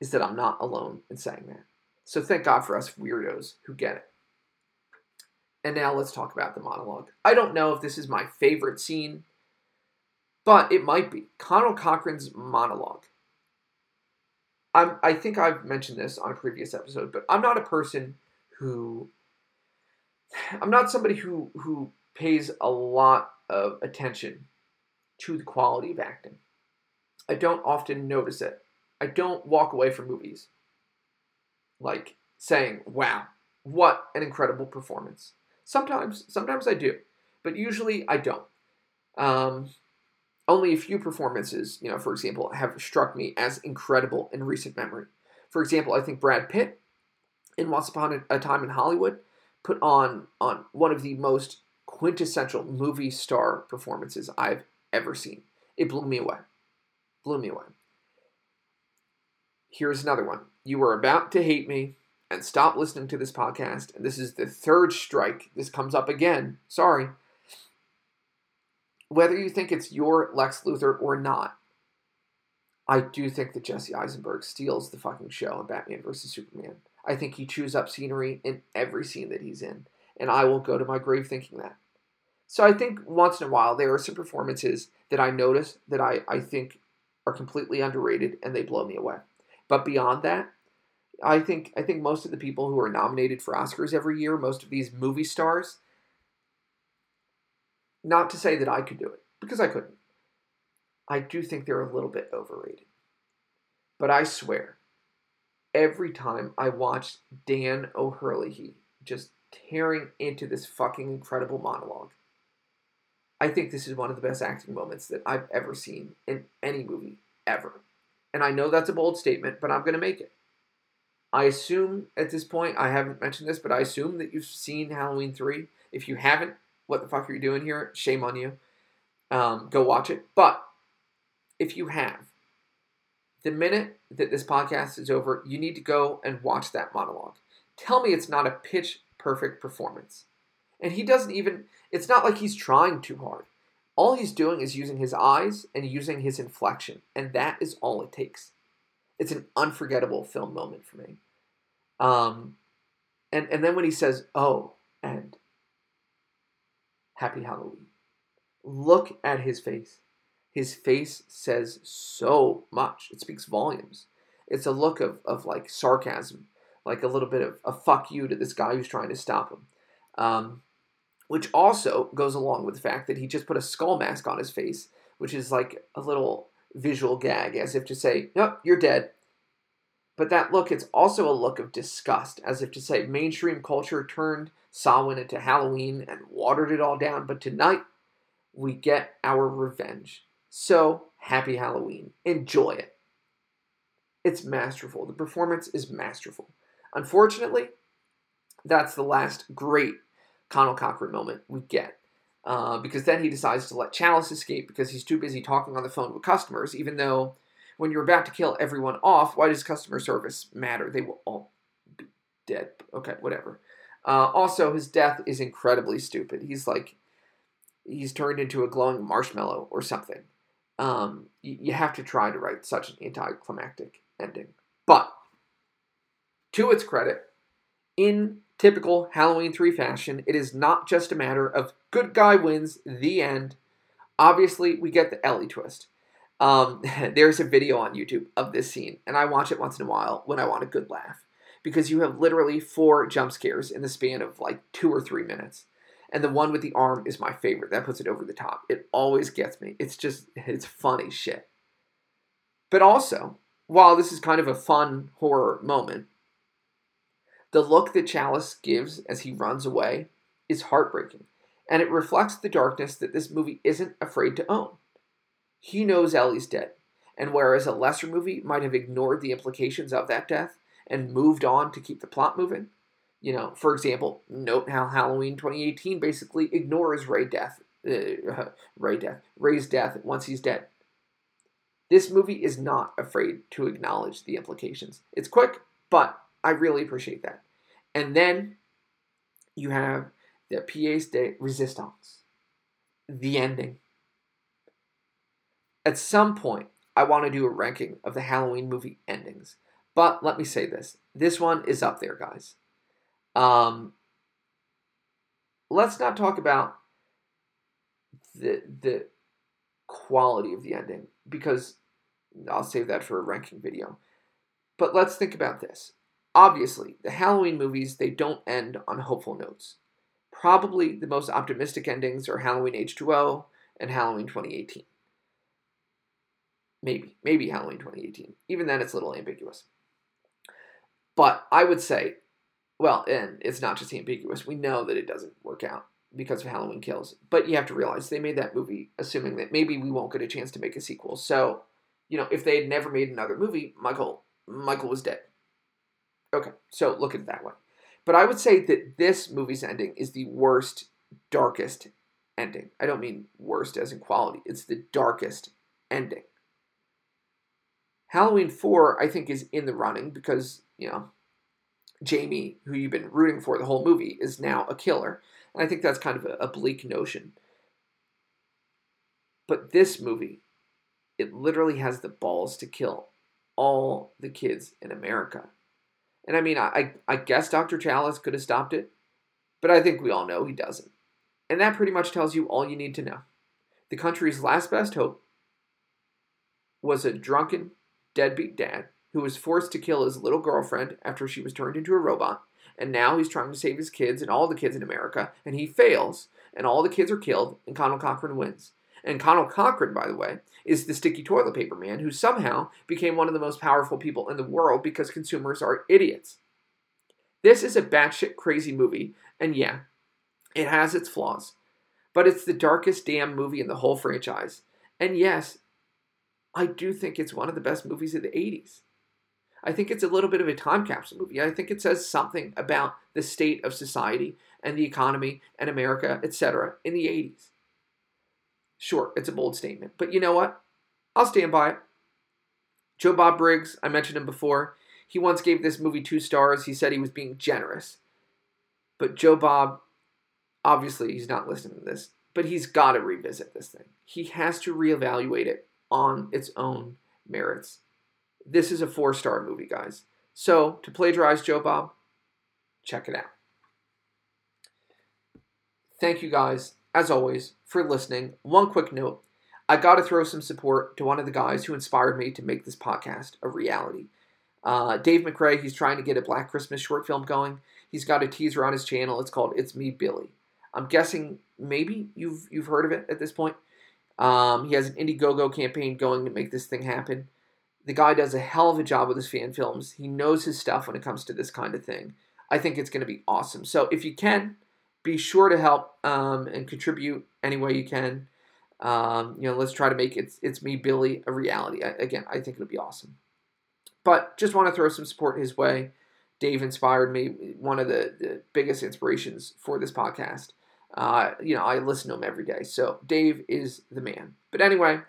is that I'm not alone in saying that. So thank God for us weirdos who get it. And now let's talk about the monologue. I don't know if this is my favorite scene, but it might be. Conal Cochran's monologue. I'm, I think I've mentioned this on a previous episode, but I'm not a person who. I'm not somebody who, who pays a lot of attention to the quality of acting. I don't often notice it. I don't walk away from movies like saying, wow, what an incredible performance. Sometimes, sometimes I do, but usually I don't. Um, only a few performances, you know, for example, have struck me as incredible in recent memory. For example, I think Brad Pitt in Once Upon a Time in Hollywood put on on one of the most quintessential movie star performances I've ever seen. It blew me away. Blew me away. Here's another one. You were about to hate me and stop listening to this podcast. And this is the third strike. This comes up again. Sorry. Whether you think it's your Lex Luthor or not, I do think that Jesse Eisenberg steals the fucking show in Batman vs. Superman. I think he chews up scenery in every scene that he's in. And I will go to my grave thinking that. So I think once in a while there are some performances that I notice that I, I think are completely underrated and they blow me away. But beyond that, I think I think most of the people who are nominated for Oscars every year, most of these movie stars, not to say that I could do it because I couldn't. I do think they're a little bit overrated. But I swear, every time I watch Dan O'Herlihy just tearing into this fucking incredible monologue, I think this is one of the best acting moments that I've ever seen in any movie ever. And I know that's a bold statement, but I'm going to make it. I assume at this point, I haven't mentioned this, but I assume that you've seen Halloween 3. If you haven't, what the fuck are you doing here? Shame on you. Um, go watch it. But if you have, the minute that this podcast is over, you need to go and watch that monologue. Tell me it's not a pitch perfect performance. And he doesn't even, it's not like he's trying too hard. All he's doing is using his eyes and using his inflection, and that is all it takes. It's an unforgettable film moment for me. Um, and and then when he says, "Oh," and "Happy Halloween," look at his face. His face says so much. It speaks volumes. It's a look of of like sarcasm, like a little bit of a fuck you to this guy who's trying to stop him. Um, which also goes along with the fact that he just put a skull mask on his face, which is like a little visual gag, as if to say, "Yep, you're dead." But that look, it's also a look of disgust, as if to say mainstream culture turned Samhain into Halloween and watered it all down. But tonight, we get our revenge. So, happy Halloween. Enjoy it. It's masterful. The performance is masterful. Unfortunately, that's the last great Conal Cochran moment we get. Uh, because then he decides to let Challis escape because he's too busy talking on the phone with customers, even though when you're about to kill everyone off, why does customer service matter? They will all be dead. Okay, whatever. Uh, also, his death is incredibly stupid. He's like, he's turned into a glowing marshmallow or something. Um, you, you have to try to write such an anticlimactic ending. But, to its credit, in typical Halloween 3 fashion, it is not just a matter of good guy wins, the end. Obviously, we get the Ellie twist. Um, there's a video on YouTube of this scene, and I watch it once in a while when I want a good laugh. Because you have literally four jump scares in the span of like two or three minutes. And the one with the arm is my favorite. That puts it over the top. It always gets me. It's just, it's funny shit. But also, while this is kind of a fun horror moment, the look that Challis gives as he runs away is heartbreaking, and it reflects the darkness that this movie isn't afraid to own. He knows Ellie's dead, and whereas a lesser movie might have ignored the implications of that death and moved on to keep the plot moving, you know, for example, note how Halloween 2018 basically ignores Ray death, uh, Ray death, Ray's death once he's dead. This movie is not afraid to acknowledge the implications. It's quick, but I really appreciate that. And then you have the pièce de résistance, the ending. At some point, I want to do a ranking of the Halloween movie endings. But let me say this this one is up there, guys. Um, let's not talk about the the quality of the ending because I'll save that for a ranking video. But let's think about this. Obviously, the Halloween movies, they don't end on hopeful notes. Probably the most optimistic endings are Halloween H2O and Halloween 2018. Maybe, maybe Halloween 2018. Even then, it's a little ambiguous. But I would say, well, and it's not just ambiguous. We know that it doesn't work out because of Halloween Kills. But you have to realize they made that movie assuming that maybe we won't get a chance to make a sequel. So, you know, if they had never made another movie, Michael Michael was dead. Okay, so look at it that way. But I would say that this movie's ending is the worst, darkest ending. I don't mean worst as in quality, it's the darkest ending. Halloween 4, I think, is in the running because, you know, Jamie, who you've been rooting for the whole movie, is now a killer. And I think that's kind of a, a bleak notion. But this movie, it literally has the balls to kill all the kids in America. And I mean, I, I guess Dr. Challis could have stopped it, but I think we all know he doesn't. And that pretty much tells you all you need to know. The country's last best hope was a drunken, deadbeat dad who was forced to kill his little girlfriend after she was turned into a robot, and now he's trying to save his kids and all the kids in America, and he fails, and all the kids are killed, and Conal Cochran wins. And Conal Cochran, by the way, is the sticky toilet paper man who somehow became one of the most powerful people in the world because consumers are idiots. This is a batshit crazy movie, and yeah, it has its flaws, but it's the darkest damn movie in the whole franchise. And yes, I do think it's one of the best movies of the 80s. I think it's a little bit of a time capsule movie. I think it says something about the state of society and the economy and America, etc., in the 80s. Sure, it's a bold statement, but you know what? I'll stand by it. Joe Bob Briggs, I mentioned him before. He once gave this movie two stars. He said he was being generous. But Joe Bob, obviously, he's not listening to this, but he's got to revisit this thing. He has to reevaluate it on its own merits. This is a four star movie, guys. So, to plagiarize Joe Bob, check it out. Thank you guys as always, for listening. One quick note I got to throw some support to one of the guys who inspired me to make this podcast a reality. Uh, Dave McRae, he's trying to get a Black Christmas short film going. He's got a teaser on his channel. It's called It's Me Billy. I'm guessing maybe you've you've heard of it at this point. Um, he has an Indiegogo campaign going to make this thing happen. The guy does a hell of a job with his fan films. He knows his stuff when it comes to this kind of thing. I think it's going to be awesome. So if you can, be sure to help um, and contribute any way you can. Um, you know, let's try to make it's it's me Billy a reality. I, again, I think it'll be awesome. But just want to throw some support his way. Dave inspired me. One of the, the biggest inspirations for this podcast. Uh, you know, I listen to him every day. So Dave is the man. But anyway,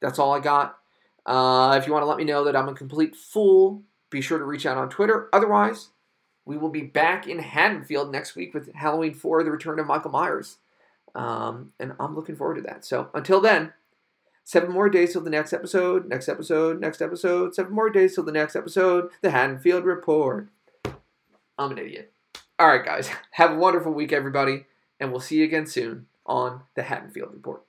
that's all I got. Uh, if you want to let me know that I'm a complete fool, be sure to reach out on Twitter. Otherwise, we will be back in Haddonfield next week with Halloween 4, The Return of Michael Myers. Um, and I'm looking forward to that. So until then, seven more days till the next episode, next episode, next episode, seven more days till the next episode, The Haddonfield Report. I'm an idiot. All right, guys. Have a wonderful week, everybody. And we'll see you again soon on The Haddonfield Report.